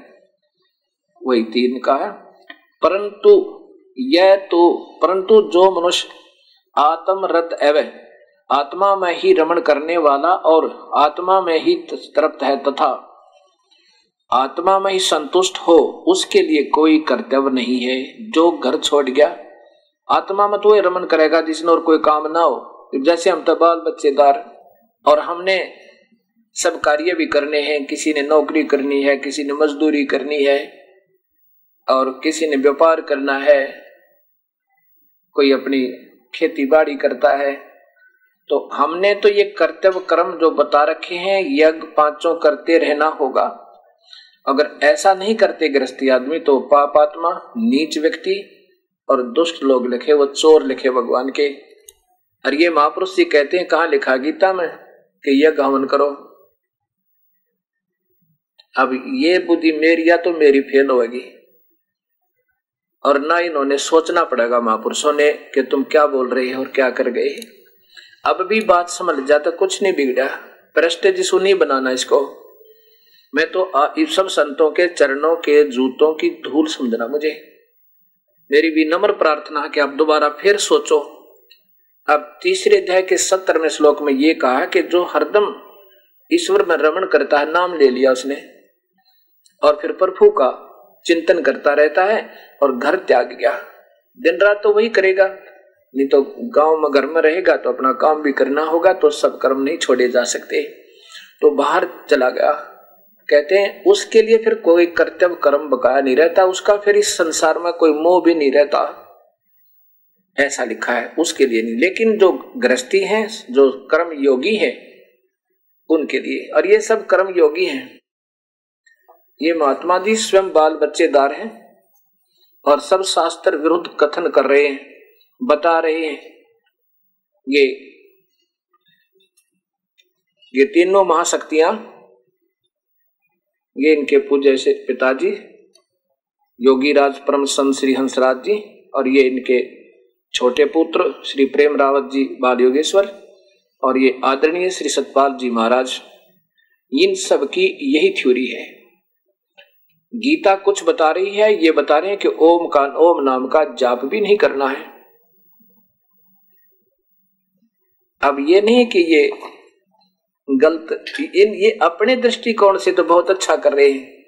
वही तीन का है। परंतु, यह तो परंतु जो मनुष्य आत्मरत एवं, आत्मा में ही रमण करने वाला और आत्मा में ही तृप्त है तथा आत्मा में ही संतुष्ट हो, उसके लिए कोई कर्तव्य नहीं है, जो घर छोड़ गया। आत्मा में तो रमन करेगा जिसने और कोई काम ना हो। जैसे हम तो बाल बच्चेदार और हमने सब कार्य भी करने हैं, किसी ने नौकरी करनी है, किसी ने मजदूरी करनी है और किसी ने व्यापार करना है, कोई अपनी खेती बाड़ी करता है तो हमने तो ये कर्तव्य कर्म जो बता रखे हैं, यज्ञ पाँचों करते रहना होगा। अगर ऐसा नहीं करते गृहस्थी आदमी तो पापात्मा नीच व्यक्ति और दुष्ट लोग लिखे, वो चोर लिखे भगवान के। और ये महापुरुष जी कहते हैं, कहा लिखा गीता में, कि यह गमन करो। अब ये बुद्धि मेरी या तो मेरी फेल होगी और ना इन्होंने सोचना पड़ेगा महापुरुषों ने, कि तुम क्या बोल रहे हो और क्या कर गए अब भी बात समझ जाता कुछ नहीं बिगड़ा। प्रेस्टेज सुनी बनाना इसको। मैं तो इस सब संतों के चरणों के जूतों की धूल समझना मुझे। मेरी भी नम्र प्रार्थना है कि आप दोबारा फिर सोचो। अब तीसरे अध्याय के सत्तरवें श्लोक में ये कहा कि जो हरदम ईश्वर में रमण करता है, नाम ले लिया उसने और फिर प्रभु का चिंतन करता रहता है और घर त्याग गया। दिन रात तो वही करेगा, नहीं तो गाँव में घर में रहेगा तो अपना काम भी करना होगा तो सब कर्म नहीं छोड़े जा सकते। तो बाहर चला गया। कहते हैं, उसके लिए फिर कोई कर्तव्य, कर्म बकाया नहीं रहता, उसका फिर इस संसार में कोई मोह भी नहीं रहता। ऐसा लिखा है, उसके लिए नहीं। लेकिन जो गृहस्थी हैं, जो कर्म योगी हैं, उनके लिए। और ये सब कर्म योगी हैं। ये महात्मा जी स्वयं बाल बच्चेदार हैं और सब शास्त्र विरुद्ध कथन कर रहे हैं, बता रहे हैं। ये ये तीनों महाशक्तियाँ ये इनके पूज्य से पिताजी, योगी राज परम संत श्री हंसराज जी और ये इनके छोटे पुत्र श्री प्रेम रावत जी बाल योगेश्वर और ये आदरणीय श्री सतपाल जी महाराज। इन सब की यही थ्योरी है। गीता कुछ बता रही है, ये बता रहे हैं कि ओम का ओम नाम का जाप भी नहीं करना है। अब ये नहीं कि ये गलत इन ये अपने दृष्टिकोण से तो बहुत अच्छा कर रहे हैं।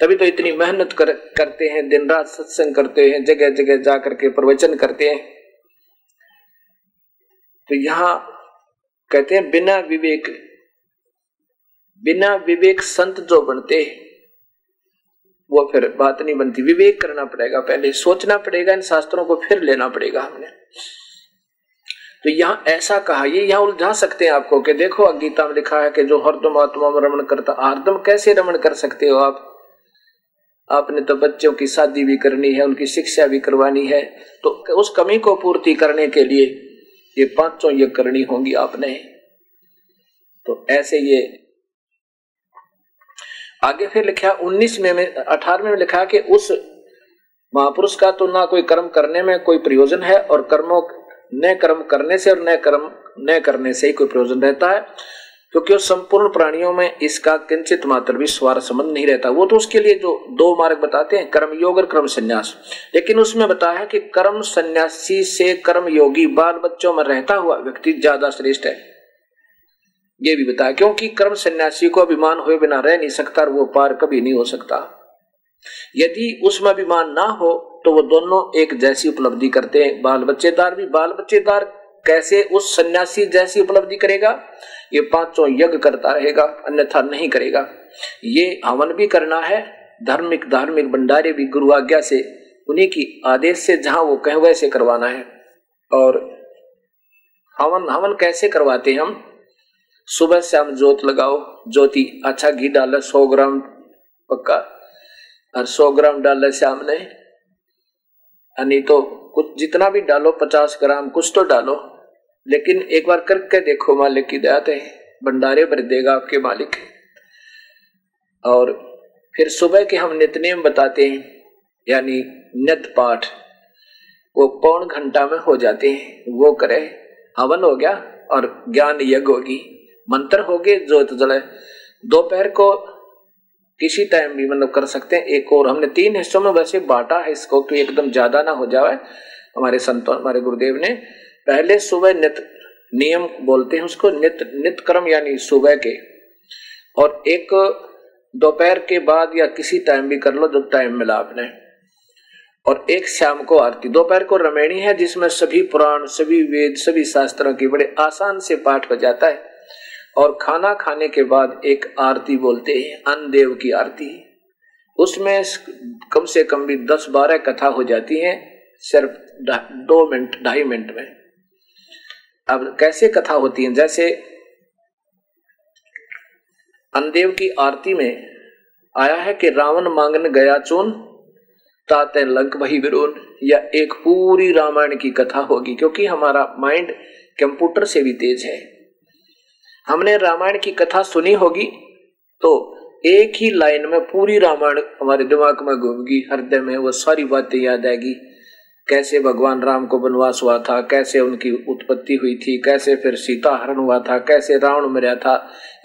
तभी तो इतनी मेहनत कर, करते हैं दिन रात सत्संग करते हैं जगह जगह जा करके प्रवचन करते हैं। तो यहाँ कहते हैं बिना विवेक बिना विवेक संत जो बनते वो फिर बात नहीं बनती। विवेक करना पड़ेगा पहले सोचना पड़ेगा इन शास्त्रों को फिर लेना पड़ेगा हमने। तो यहाँ ऐसा कहा, ये यहाँ उलझा सकते हैं आपको कि देखो गीता में लिखा है कि जो हरदम आत्मा में रमण करता हरदम कैसे रमण कर सकते हो आप? आपने तो बच्चों की शादी भी करनी है, उनकी शिक्षा भी करवानी है तो उस कमी को पूर्ति करने के लिए ये पाँचों ये करनी होंगी आपने। तो ऐसे ये आगे फिर लिखा, उन्नीस में अठारहवें में लिखा कि उस महापुरुष का तो ना कोई कर्म करने में कोई प्रयोजन है और कर्मों न कर्म करने से और न कर्म न करने से ही कोई प्रयोजन रहता है, क्योंकि संपूर्ण प्राणियों में इसका किंचित मात्र भी स्वार संबंध नहीं रहता। वो तो उसके लिए जो दो मार्ग बताते हैं, कर्म योग और कर्म संन्यास। लेकिन उसमें बताया है कि कर्म संन्यासी से कर्म योगी बाल बच्चों में रहता हुआ व्यक्ति ज़्यादा श्रेष्ठ है। ये भी बताया, क्योंकि कर्म सन्यासी को अभिमान हुए बिना रह नहीं सकता और वो पार कभी नहीं हो सकता। यदि उसमें अभिमान ना हो तो वो दोनों एक जैसी उपलब्धि करते हैं। बाल बच्चेदार भी। बाल बच्चेदार कैसे उस सन्यासी जैसी उपलब्धि करेगा? ये पाँचों यज्ञ करता रहेगा, अन्यथा नहीं करेगा। ये हवन भी करना है। धार्मिक धार्मिक भंडारे भी गुरु आज्ञा से, उन्हीं की आदेश से जहाँ वो कहें, वैसे करवाना है। और हवन हवन कैसे करवाते हम? सुबह से हम जोत लगाओ। ज्योति अच्छा घी डाला, सौ ग्राम पक्का। और सौ ग्राम डाले श्याम ने नहीं तो कुछ जितना भी डालो, पचास ग्राम, कुछ तो डालो। लेकिन एक बार करके देखो, मालिक की दया थे भंडारे भर देगा आपके मालिक। और फिर सुबह के हम नितनेम बताते हैं, यानी नित पाठ। वो पौन घंटा में हो जाते हैं। वो करे, हवन हो गया और ज्ञान यज्ञ होगी। मंत्र हो गए जोत जले। दोपहर को किसी टाइम भी मतलब कर सकते हैं। एक और, हमने तीन हिस्सों में वैसे बांटा है, इसको कि एकदम ज़्यादा ना हो जाए। हमारे संतों, हमारे गुरुदेव ने पहले सुबह नित, नियम बोलते हैं उसको, नित नित क्रम यानी सुबह के। और एक दोपहर के बाद या किसी टाइम भी कर लो जब टाइम मिला आपने। और एक शाम को आरती। दोपहर को रमेणी है, जिसमें सभी पुराण, सभी वेद, सभी शास्त्रों की बड़े आसान से पाठ हो जाता है। और खाना खाने के बाद एक आरती बोलते हैं अन्न देव की आरती। उसमें कम से कम भी दस बारह कथा हो जाती हैं, सिर्फ़ दो मिनट, ढाई मिनट में। अब कैसे कथा होती है? जैसे अनदेव की आरती में आया है कि रावण मांगन गया चून, ताते लंक वही विरोध, या एक पूरी रामायण की कथा होगी, क्योंकि हमारा माइंड कंप्यूटर से भी तेज है। हमने रामायण की कथा सुनी होगी तो एक ही लाइन में पूरी रामायण हमारे दिमाग में घूमगी, हृदय में वो सारी बातें याद आएगी। कैसे भगवान राम को वनवास हुआ था, कैसे उनकी उत्पत्ति हुई थी, कैसे फिर सीता हरण हुआ था, कैसे रावण मरा था,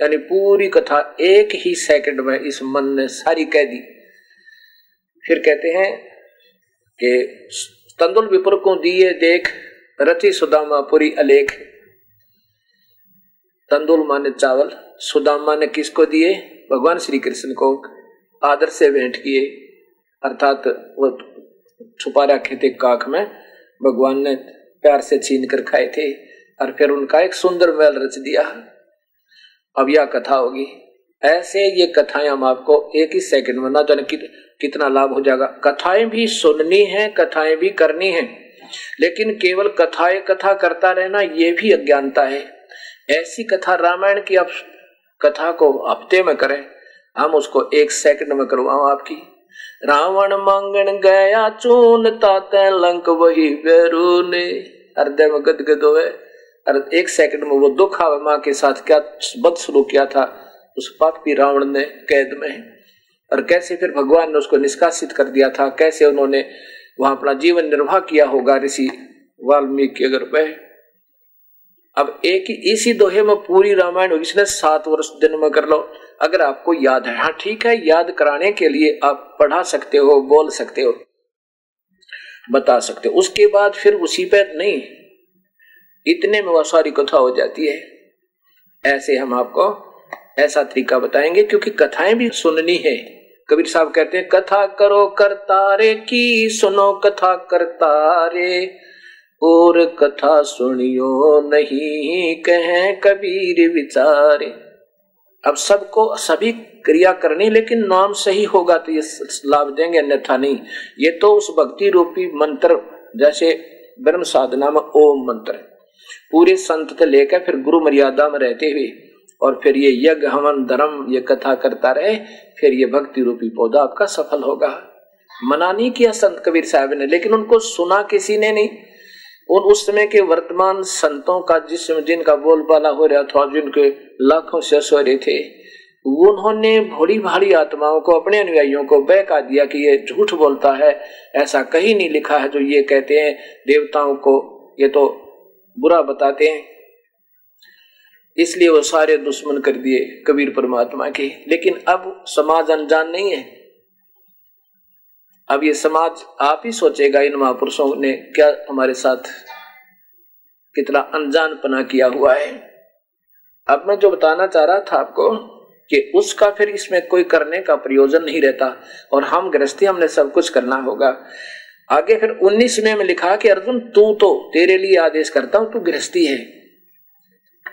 यानी पूरी कथा एक ही सेकंड में इस मन ने सारी कह दी। फिर कहते हैं कि तंदुल विपुर को दिए देख रची सुदामा पुरी अलेख। तंदुल माने चावल सुदामा ने किसको दिए? भगवान श्री कृष्ण को आदर से भेंट किए। अर्थात वो छुपा रखे थे काक में भगवान ने प्यार से छीन कर खाए थे और फिर उनका एक सुंदर महल रच दिया। अब यह कथा होगी। ऐसे ये कथाएँ हम आपको एक ही सेकंड में ना जाने कि, कितना लाभ हो जाएगा। कथाएँ भी सुननी है कथाएँ भी करनी है। लेकिन केवल कथाएँ कथा करता रहना ये भी अज्ञानता है। ऐसी कथा रामायण की आप कथा को हफ़्ते में करें, हम उसको एक सेकंड में करवाओ आपकी। रावण मांगन गया, चून ताते लंक वही ने। हृदय में गदगद हो और एक सेकंड में वो दुख आवे माँ के साथ, क्या बद शुरू किया था? उस पाप पापी रावण ने कैद में। और कैसे फिर भगवान ने उसको निष्कासित कर दिया था? कैसे उन्होंने वहाँ अपना जीवन निर्वाह किया होगा? ऋषि वाल्मीकि अगर वह अब एक इसी दोहे में पूरी रामायण इसने सात वर्ष दिन में कर लो। अगर आपको याद है हाँ ठीक है, याद कराने के लिए आप पढ़ा सकते हो, बोल सकते हो, बता सकते हो। उसके बाद फिर उसी पर नहीं, इतने में वह सारी कथा हो जाती है। ऐसे हम आपको ऐसा तरीका बताएँगे, क्योंकि कथाएँ भी सुननी है। कबीर साहब कहते हैं, कथा करो करतारे की, सुनो कथा करतारे। और कथा सुनियो नहीं, कहें कबीर विचारे। अब सबको, सभी क्रिया करनी, लेकिन नाम सही होगा तो ये लाभ देंगे, अन्यथा नहीं। ये तो उस भक्ति रूपी मंत्र, जैसे ब्रह्म साधना में ओम मंत्र पूरे संत से लेकर फिर गुरु मर्यादा में रहते हुए, और फिर ये यज्ञ, हवन, धर्म, ये कथा करता रहे, फिर ये भक्ति रूपी पौधा आपका सफल होगा। मना नहीं किया संत कबीर साहब ने, लेकिन उनको सुना किसी ने नहीं। उन उस समय के वर्तमान संतों का जिस जिनका बोलबाला हो रहा था, जिनके लाखों से रहे थे, उन्होंने भोली भारी आत्माओं को, अपने अनुयायियों को बहका दिया कि ये झूठ बोलता है, ऐसा कहीं नहीं लिखा है जो ये कहते हैं, देवताओं को ये तो बुरा बताते हैं। इसलिए वो सारे दुश्मन कर दिए कबीर परमात्मा के। लेकिन अब समाज अनजान नहीं है। अब ये समाज आप ही सोचेगा इन महापुरुषों ने क्या हमारे साथ कितना अनजान पना किया हुआ है। अब मैं जो बताना चाह रहा था आपको कि उसका फिर इसमें कोई करने का प्रयोजन नहीं रहता और हम गृहस्थी, हमने सब कुछ करना होगा। आगे फिर उन्नीसवें में लिखा कि अर्जुन, तू तो तेरे लिए आदेश करता हूँ, तू गृहस्थी है।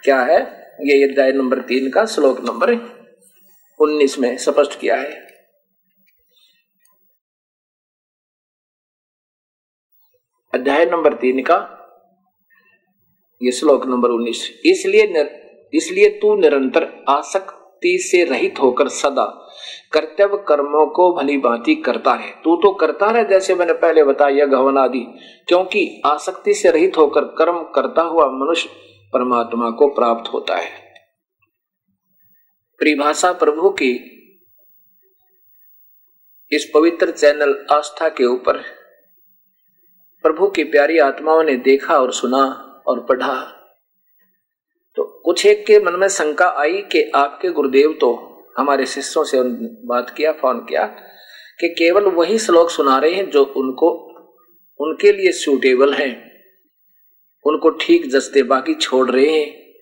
क्या है? ये अध्याय नंबर तीन का श्लोक नंबर उन्नीस में स्पष्ट किया है। अध्याय नंबर तीन का, ये श्लोक नंबर उन्नीस। इसलिए इसलिए तू निरंतर आसक्ति से रहित होकर सदा कर्तव्य कर्मों को भली भांति करता है तू तो करता है जैसे मैंने पहले बताया गवन आदि। क्योंकि आसक्ति से रहित होकर कर्म करता हुआ मनुष्य परमात्मा को प्राप्त होता है। परिभाषा प्रभु की इस पवित्र चैनल आस्था के ऊपर प्रभु की प्यारी आत्माओं ने देखा और सुना और पढ़ा। तो कुछ एक के मन में शंका आई कि आपके गुरुदेव तो हमारे शिष्यों से बात किया, फ़ोन किया, कि केवल वही श्लोक सुना रहे हैं जो उनको, उनके लिए सूटेबल हैं। उनको ठीक जस्ते बाकी छोड़ रहे हैं।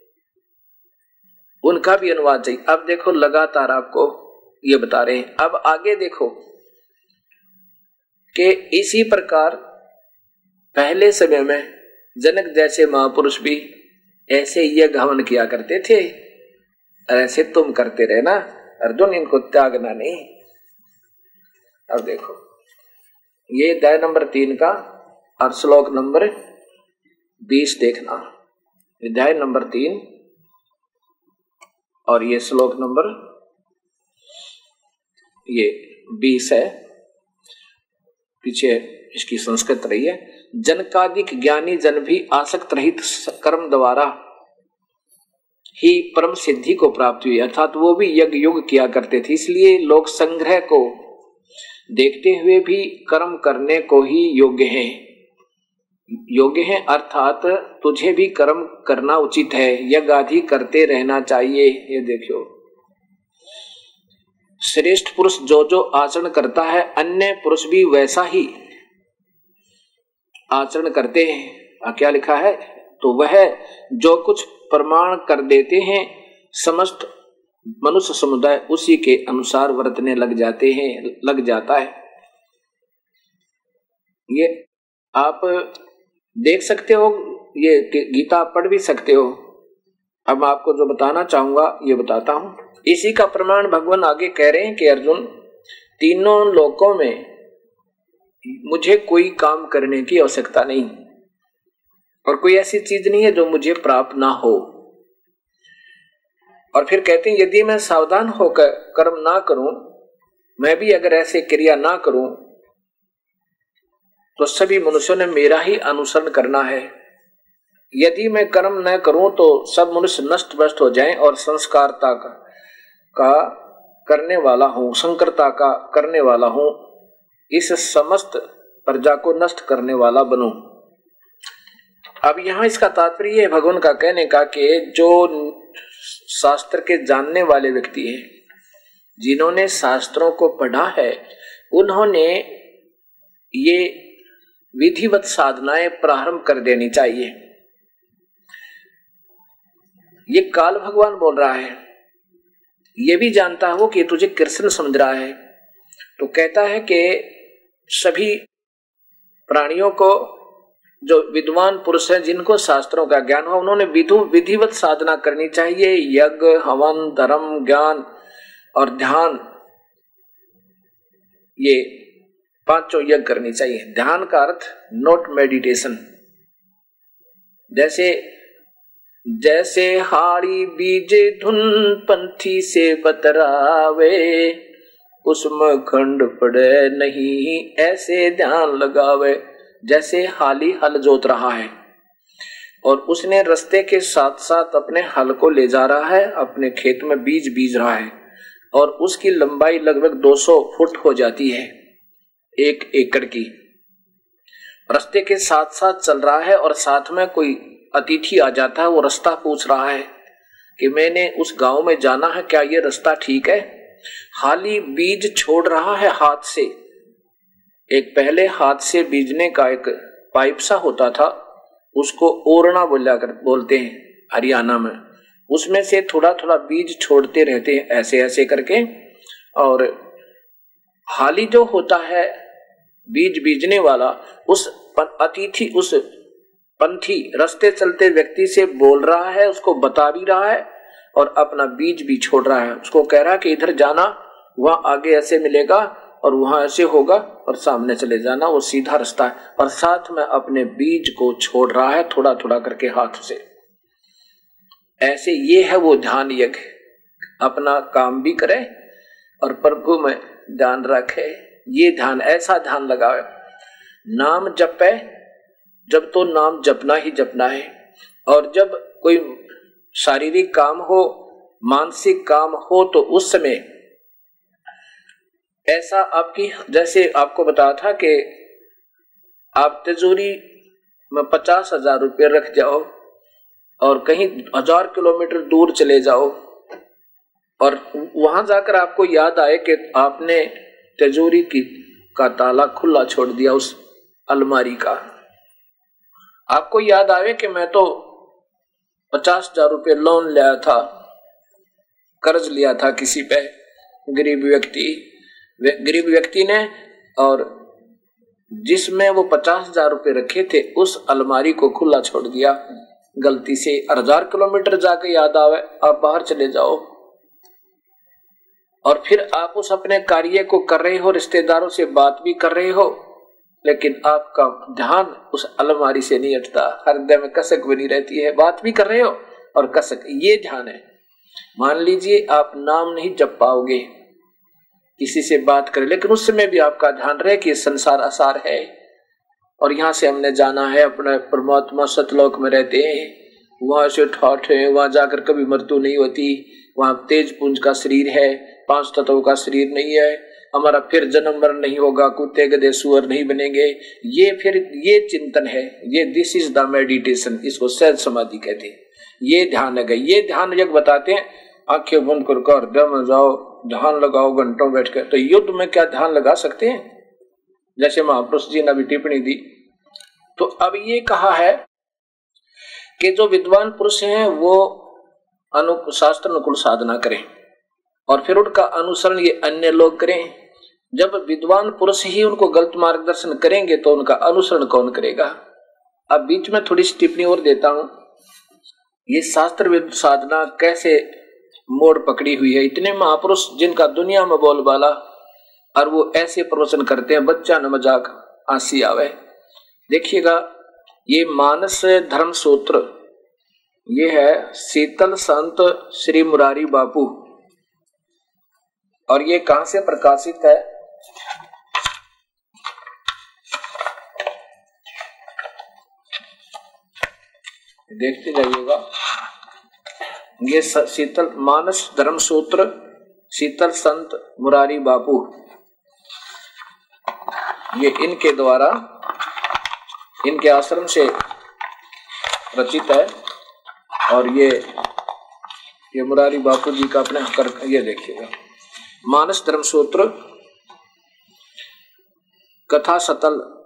उनका भी अनुवाद चाहिए। अब देखो, लगातार आपको ये बता रहे हैं। अब आगे देखो, कि इसी प्रकार पहले समय में जनक जैसे महापुरुष भी ऐसे ये घवन किया करते थे। ऐसे तुम करते रहना अर्जुन इनको त्यागना नहीं। अब देखो, ये अध्याय नंबर तीन का और श्लोक नंबर बीस देखना। अध्याय नंबर तीन और ये श्लोक नंबर, ये बीस है। पीछे इसकी संस्कृत रही है। जनकादिक ज्ञानी जन भी आसक्त रहित कर्म द्वारा ही परम सिद्धि को प्राप्त हुई। अर्थात वो भी यज्ञ युग किया करते थे। इसलिए लोग संग्रह को देखते हुए भी कर्म करने को ही योग्य है। योग्य है अर्थात तुझे भी कर्म करना उचित है। यज्ञ आदि करते रहना चाहिए। ये देखो श्रेष्ठ पुरुष जो जो आचरण करता है, अन्य पुरुष भी वैसा ही आचरण करते हैं। क्या लिखा है? तो वह जो कुछ प्रमाण कर देते हैं, समस्त मनुष्य समुदाय उसी के अनुसार वर्तने लग जाते हैं, लग जाता है। ये आप देख सकते हो, ये गीता पढ़ भी सकते हो। अब आपको जो बताना चाहूँगा, ये बताता हूँ। इसी का प्रमाण भगवान आगे कह रहे हैं कि अर्जुन, तीनों लोकों में मुझे कोई काम करने की आवश्यकता नहीं। और कोई ऐसी चीज़ नहीं है जो मुझे प्राप्त ना हो। और फिर कहते हैं यदि मैं सावधान होकर कर्म ना करूँ मैं भी अगर ऐसे क्रिया ना करूँ तो सभी मनुष्यों ने मेरा ही अनुसरण करना है। यदि मैं कर्म न करूँ तो सब मनुष्य नष्ट भ्रष्ट हो जाएँ और संस्कारता का, का करने वाला हूँ संकरता का करने वाला हूँ इस समस्त प्रजा को नष्ट करने वाला बनूं। अब यहाँ इसका तात्पर्य है भगवान का कहने का कि जो शास्त्र के जानने वाले व्यक्ति हैं, जिन्होंने शास्त्रों को पढ़ा है, उन्होंने ये विधिवत साधनाएँ प्रारंभ कर देनी चाहिए। ये काल भगवान बोल रहा है, ये भी जानता हो कि तुझे कृष्ण समझ रहा है। तो कहता है कि सभी प्राणियों को, जो विद्वान पुरुष हैं, जिनको शास्त्रों का ज्ञान हो, उन्होंने विधु, विधिवत साधना करनी चाहिए। यज्ञ, हवन, धर्म, ज्ञान और ध्यान, ये पाँचों यज्ञ करनी चाहिए। ध्यान का अर्थ नोट मेडिटेशन जैसे जैसे हाड़ी बीजे धुन पंथी से बतरावे उसमें खंड पड़े नहीं, ऐसे ध्यान लगावे जैसे हाली हल जोत रहा है। और उसने रस्ते के साथ साथ अपने हल को ले जा रहा है, अपने खेत में बीज बीज रहा है और उसकी लंबाई लगभग 200 फुट हो जाती है, एक एकड़ की। रस्ते के साथ साथ चल रहा है और साथ में कोई अतिथि आ जाता है, वो रास्ता पूछ रहा है कि मैंने उस गाँव में जाना है, क्या ये रास्ता ठीक है? हाली बीज छोड़ रहा है हाथ से। एक पहले हाथ से बीजने का एक पाइप सा होता था, उसको ओरना बोला कर, बोलते हैं हरियाणा में। उसमें से थोड़ा थोड़ा बीज छोड़ते रहते हैं ऐसे ऐसे करके। और हाली जो होता है बीज बीजने वाला, उस अतिथि उस पंथी रस्ते चलते व्यक्ति से बोल रहा है, उसको बता भी रहा है और अपना बीज भी छोड़ रहा है। उसको कह रहा है कि इधर जाना वहाँ आगे ऐसे मिलेगा और वहाँ ऐसे होगा और सामने चले जाना, वो सीधा रास्ता है। और साथ में अपने बीज को छोड़ रहा है थोड़ा थोड़ा करके हाथ से। ऐसे ये है वो ध्यान यज्ञ। अपना काम भी करे और प्रभु में ध्यान रखे। ये ध्यान, ऐसा ध्यान लगावे नाम जपे, जब तो नाम जपना ही जपना है। और जब कोई शारीरिक काम हो, मानसिक काम हो तो उस समय ऐसा आपकी, जैसे आपको बताया था कि आप तिजोरी में पचास हज़ार रुपये रख जाओ और कहीं हज़ार किलोमीटर दूर चले जाओ और वहाँ जाकर आपको याद आए कि आपने तिजोरी की, का ताला खुला छोड़ दिया उस अलमारी का। आपको याद आवे कि मैं तो पचास हज़ार रुपये लोन लिया था, कर्ज लिया था किसी पे गरीब व्यक्ति गरीब व्यक्ति ने और जिसमें वो पचास हज़ार रुपये रखे थे, उस अलमारी को खुला छोड़ दिया। गलती से हज़ार किलोमीटर जाके याद आवे, आप बाहर चले जाओ। और फिर आप उस अपने कार्य को कर रहे हो, रिश्तेदारों से बात भी कर रहे हो, लेकिन आपका ध्यान उस अलमारी से नहीं हटता। हृदय में कसक बनी रहती है, बात भी कर रहे हो और कसक, ये ध्यान है। मान लीजिए आप नाम नहीं जप पाओगे। किसी से बात करें, लेकिन उस समय भी आपका ध्यान रहे कि संसार आसार है। और यहाँ से हमने जाना है, अपने परमात्मा सतलोक में रहते हैं। वहाँ से ठाठ है, वहाँ जाकर कभी मृत्यु नहीं होती। वहाँ तेज पुंज का शरीर है, पाँच तत्वों का शरीर नहीं है। हमारा फिर जन्म मरण नहीं होगा, कुत्ते, गधे, सुअर नहीं बनेंगे। ये फिर, ये चिंतन है, ये दिस इज़ द मेडिटेशन इसको सहज समाधि कहते हैं। ये ध्यान है, ये ध्यान यज्ञ बताते हैं, आँखें बंद कर, दम जाओ। ध्यान लगाओ, घंटों बैठ कर तो युद्ध में क्या ध्यान लगा सकते हैं? जैसे महापुरुष जी ने अभी टिप्पणी दी। तो अब ये कहा है कि जो विद्वान पुरुष हैं, वो अनु शास्त्र अनुकूल साधना करें और फिर उनका अनुसरण ये अन्य लोग करें। जब विद्वान पुरुष ही उनको गलत मार्गदर्शन करेंगे तो उनका अनुसरण कौन करेगा? अब बीच में थोड़ी सी टिप्पणी और देता हूँ। ये शास्त्र साधना कैसे मोड़ पकड़ी हुई है। इतने महापुरुष जिनका दुनिया में बोलबाला और वो ऐसे प्रवचन करते हैं, बच्चा न मज़ाक, आंसी आवे। देखिएगा, ये मानस धर्म सूत्र ये है शीतल संत श्री मुरारी बापू। और ये कहाँ से प्रकाशित है? देखते जाइएगा। ये शीतल मानस धर्म सूत्र शीतल संत मुरारी बापू। ये इनके द्वारा, इनके आश्रम से रचित है। और ये ये मुरारी बापू जी का अपने कर, ये देखिएगा। मानस धर्म सूत्र कथा सतल,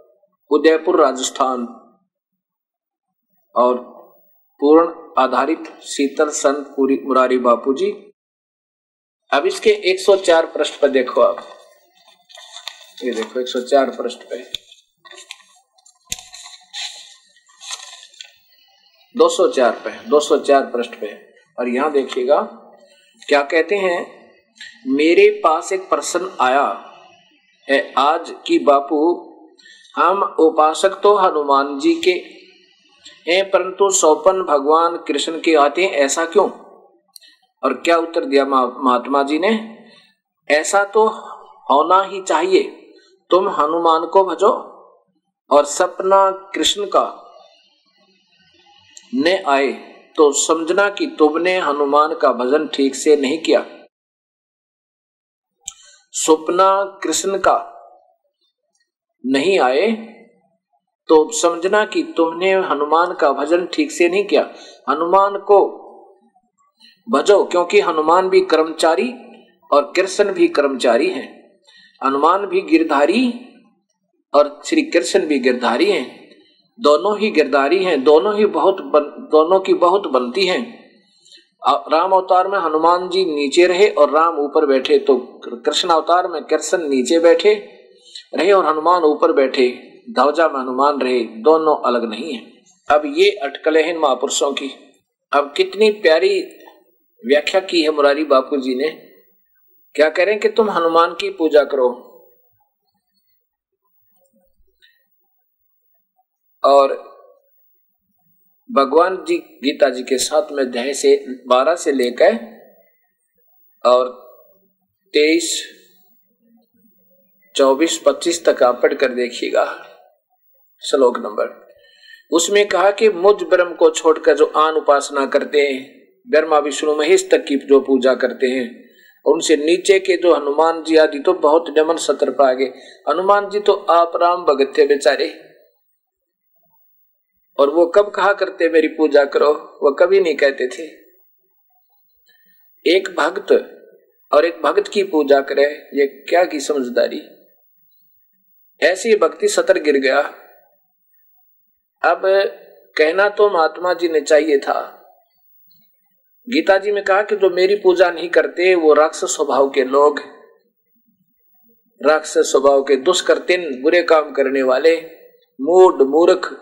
उदयपुर राजस्थान। और पूर्ण आधारित शीतल संत पूरी मुरारी बापू जी अब इसके 104 पृष्ठ पर देखो आप। ये देखो 104 पृष्ठ पे। 204 पे 204 पृष्ठ पे। और यहाँ देखिएगा, क्या कहते हैं, मेरे पास एक प्रश्न आया है आज की बापू, हम उपासक तो हनुमान जी के हैं, परंतु सौपन भगवान कृष्ण के आते हैं, ऐसा क्यों? और क्या उत्तर दिया महात्मा जी ने? ऐसा तो होना ही चाहिए, तुम हनुमान को भजो और सपना कृष्ण का ने आए तो समझना कि तुमने हनुमान का भजन ठीक से नहीं किया। सपना कृष्ण का नहीं आए तो समझना कि तुमने हनुमान का भजन ठीक से नहीं किया। हनुमान को भजो क्योंकि हनुमान भी कर्मचारी और कृष्ण भी कर्मचारी हैं। हनुमान भी गिरधारी और श्री कृष्ण भी गिरधारी हैं। दोनों ही गिरधारी हैं दोनों ही बहुत बन, दोनों की बहुत बनती हैं। राम अवतार में हनुमान जी नीचे रहे और राम ऊपर बैठे तो कृष्ण अवतार में कृष्ण नीचे बैठे रहे और हनुमान ऊपर बैठे। ध्वजा में हनुमान रहे, दोनों अलग नहीं है। अब ये अटकले हैं महापुरुषों की, अब कितनी प्यारी व्याख्या की है मुरारी बापू जी ने। क्या कह रहे हैं कि तुम हनुमान की पूजा करो। और भगवान जी, गीता जी के साथ में दह से, बारह से लेकर और तेईस, चौबीस, पच्चीस तक आप पढ़ कर देखिएगा। श्लोक नंबर। उसमें कहा कि मुझ ब्रह्म को छोड़कर जो आन उपासना करते हैं, ब्रह्मा, विष्णु, महेश तक की जो पूजा करते हैं उनसे नीचे के जो हनुमान जी आदि तो बहुत नमन सतर पा गए। हनुमान जी तो आप राम भगत थे बेचारे। और वो कब कहा करते, मेरी पूजा करो? वो कभी नहीं कहते थे। एक भक्त और एक भक्त की पूजा करे, ये क्या की समझदारी? ऐसी भक्ति सतर गिर गया। अब कहना तो महात्मा जी ने चाहिए था। गीता जी में कहा कि जो मेरी पूजा नहीं करते, वो राक्षस स्वभाव के लोग राक्षस स्वभाव के दुष्कर्तिन, बुरे काम करने वाले मूड मूर्ख।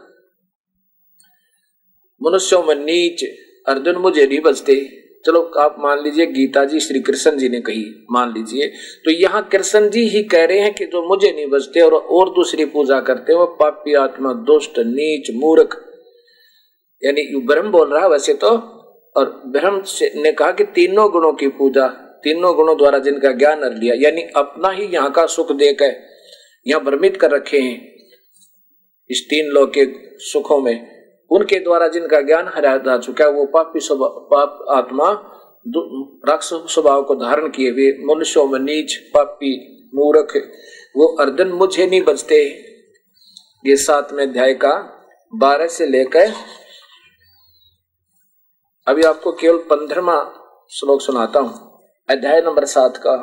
मनुष्यों में नीच, अर्जुन मुझे नहीं बचते। चलो, आप मान लीजिए गीता जी, श्री कृष्ण जी ने कही, मान लीजिए। तो यहाँ कृष्ण जी ही कह रहे हैं कि जो मुझे नहीं बचते और और दूसरी पूजा करते वो पापी आत्मा, दुष्ट, नीच, मूर्ख। यानी ब्रह्म बोल रहा है वैसे तो। और ब्रह्म ने कहा कि तीनों गुणों की पूजा, तीनों गुणों द्वारा जिनका ज्ञान हर लिया, यानी अपना ही यहाँ का सुख देकर यहाँ भ्रमित कर रखे हैं, इस तीन लोग के सुखों में। उनके द्वारा जिनका ज्ञान हरा जा चुका है, वो पापी पाप आत्मा राक्षस स्वभाव को धारण किए हुए मनुष्यों में नीच, पापी, मूर्ख, वो अर्धन मुझे नहीं बचते। ये सातवें अध्याय का बारह से लेकर, अभी आपको केवल पंद्रहवा श्लोक सुनाता हूँ। अध्याय नंबर सात का,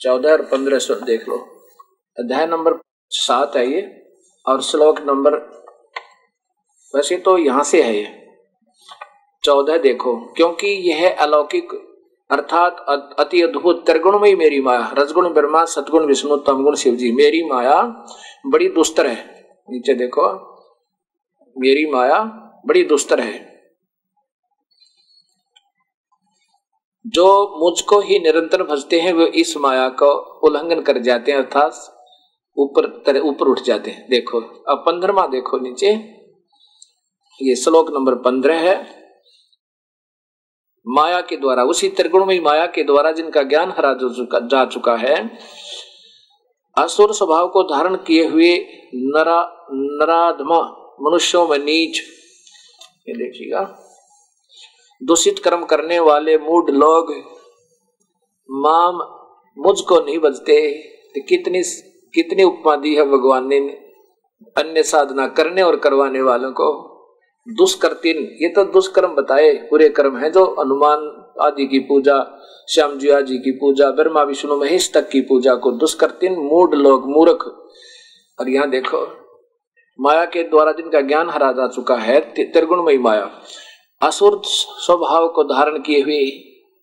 चौदह और पंद्रह देख लो। अध्याय नंबर सात है ये, और श्लोक नंबर वैसे तो यहाँ से है चौदह देखो, क्योंकि यह अलौकिक, अर्थात अति अद्भुत त्रिगुण में मेरी माया, रजगुण ब्रह्मा सतगुण विष्णु, तमगुण शिव जी मेरी माया बड़ी दुस्तर है। नीचे देखो, मेरी माया बड़ी दुस्तर है। जो मुझको ही निरंतर भजते हैं, वे इस माया को उल्लंघन कर जाते हैं, अर्थात ऊपर ऊपर उठ जाते हैं। देखो, अब पंद्रमा देखो नीचे। ये श्लोक नंबर पंद्रह है। माया के द्वारा, उसी त्रिगुणमयी माया के द्वारा जिनका ज्ञान हरा जा चुका है, असुर स्वभाव को धारण किए हुए नरा, नराधमा, मनुष्यों में नीच। ये देखिएगा। दूषित कर्म करने वाले मूड लोग, माम मुझको नहीं बजते। तो कितनी कितनी उपमा दी है भगवान ने अन्य साधना करने और करवाने वालों को। दुष्कर्तिन, ये तो दुष्कर्म बताए पूरे कर्म है जो अनुमान आदि की पूजा, श्याम जी आदि की पूजा, ब्रह्मा, विष्णु, महेश तक की पूजा को दुष्कर्तिन मूड लोग, मूर्ख। और यहाँ देखो, माया के द्वारा जिनका ज्ञान हरा जा चुका है त्रिगुणमयी माया। असुर स्वभाव को धारण किए हुए,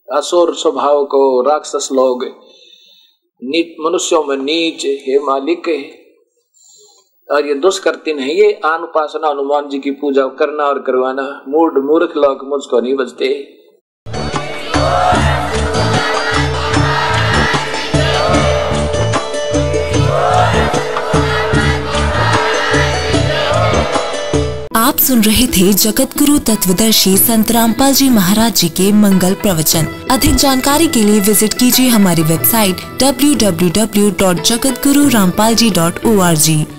असुर स्वभाव को राक्षस लोग मनुष्यों में नीच, हे मालिक और ये दुष्कर्ती नहीं, ये आन उपासना हनुमान जी की पूजा करना और करवाना। मूड मूर्ख लोग मुझको नहीं बचते। आप सुन रहे थे जगत गुरु तत्वदर्शी संत रामपाल जी महाराज जी के मंगल प्रवचन। अधिक जानकारी के लिए विज़िट कीजिए हमारी वेबसाइट www.jagatgururampalji.org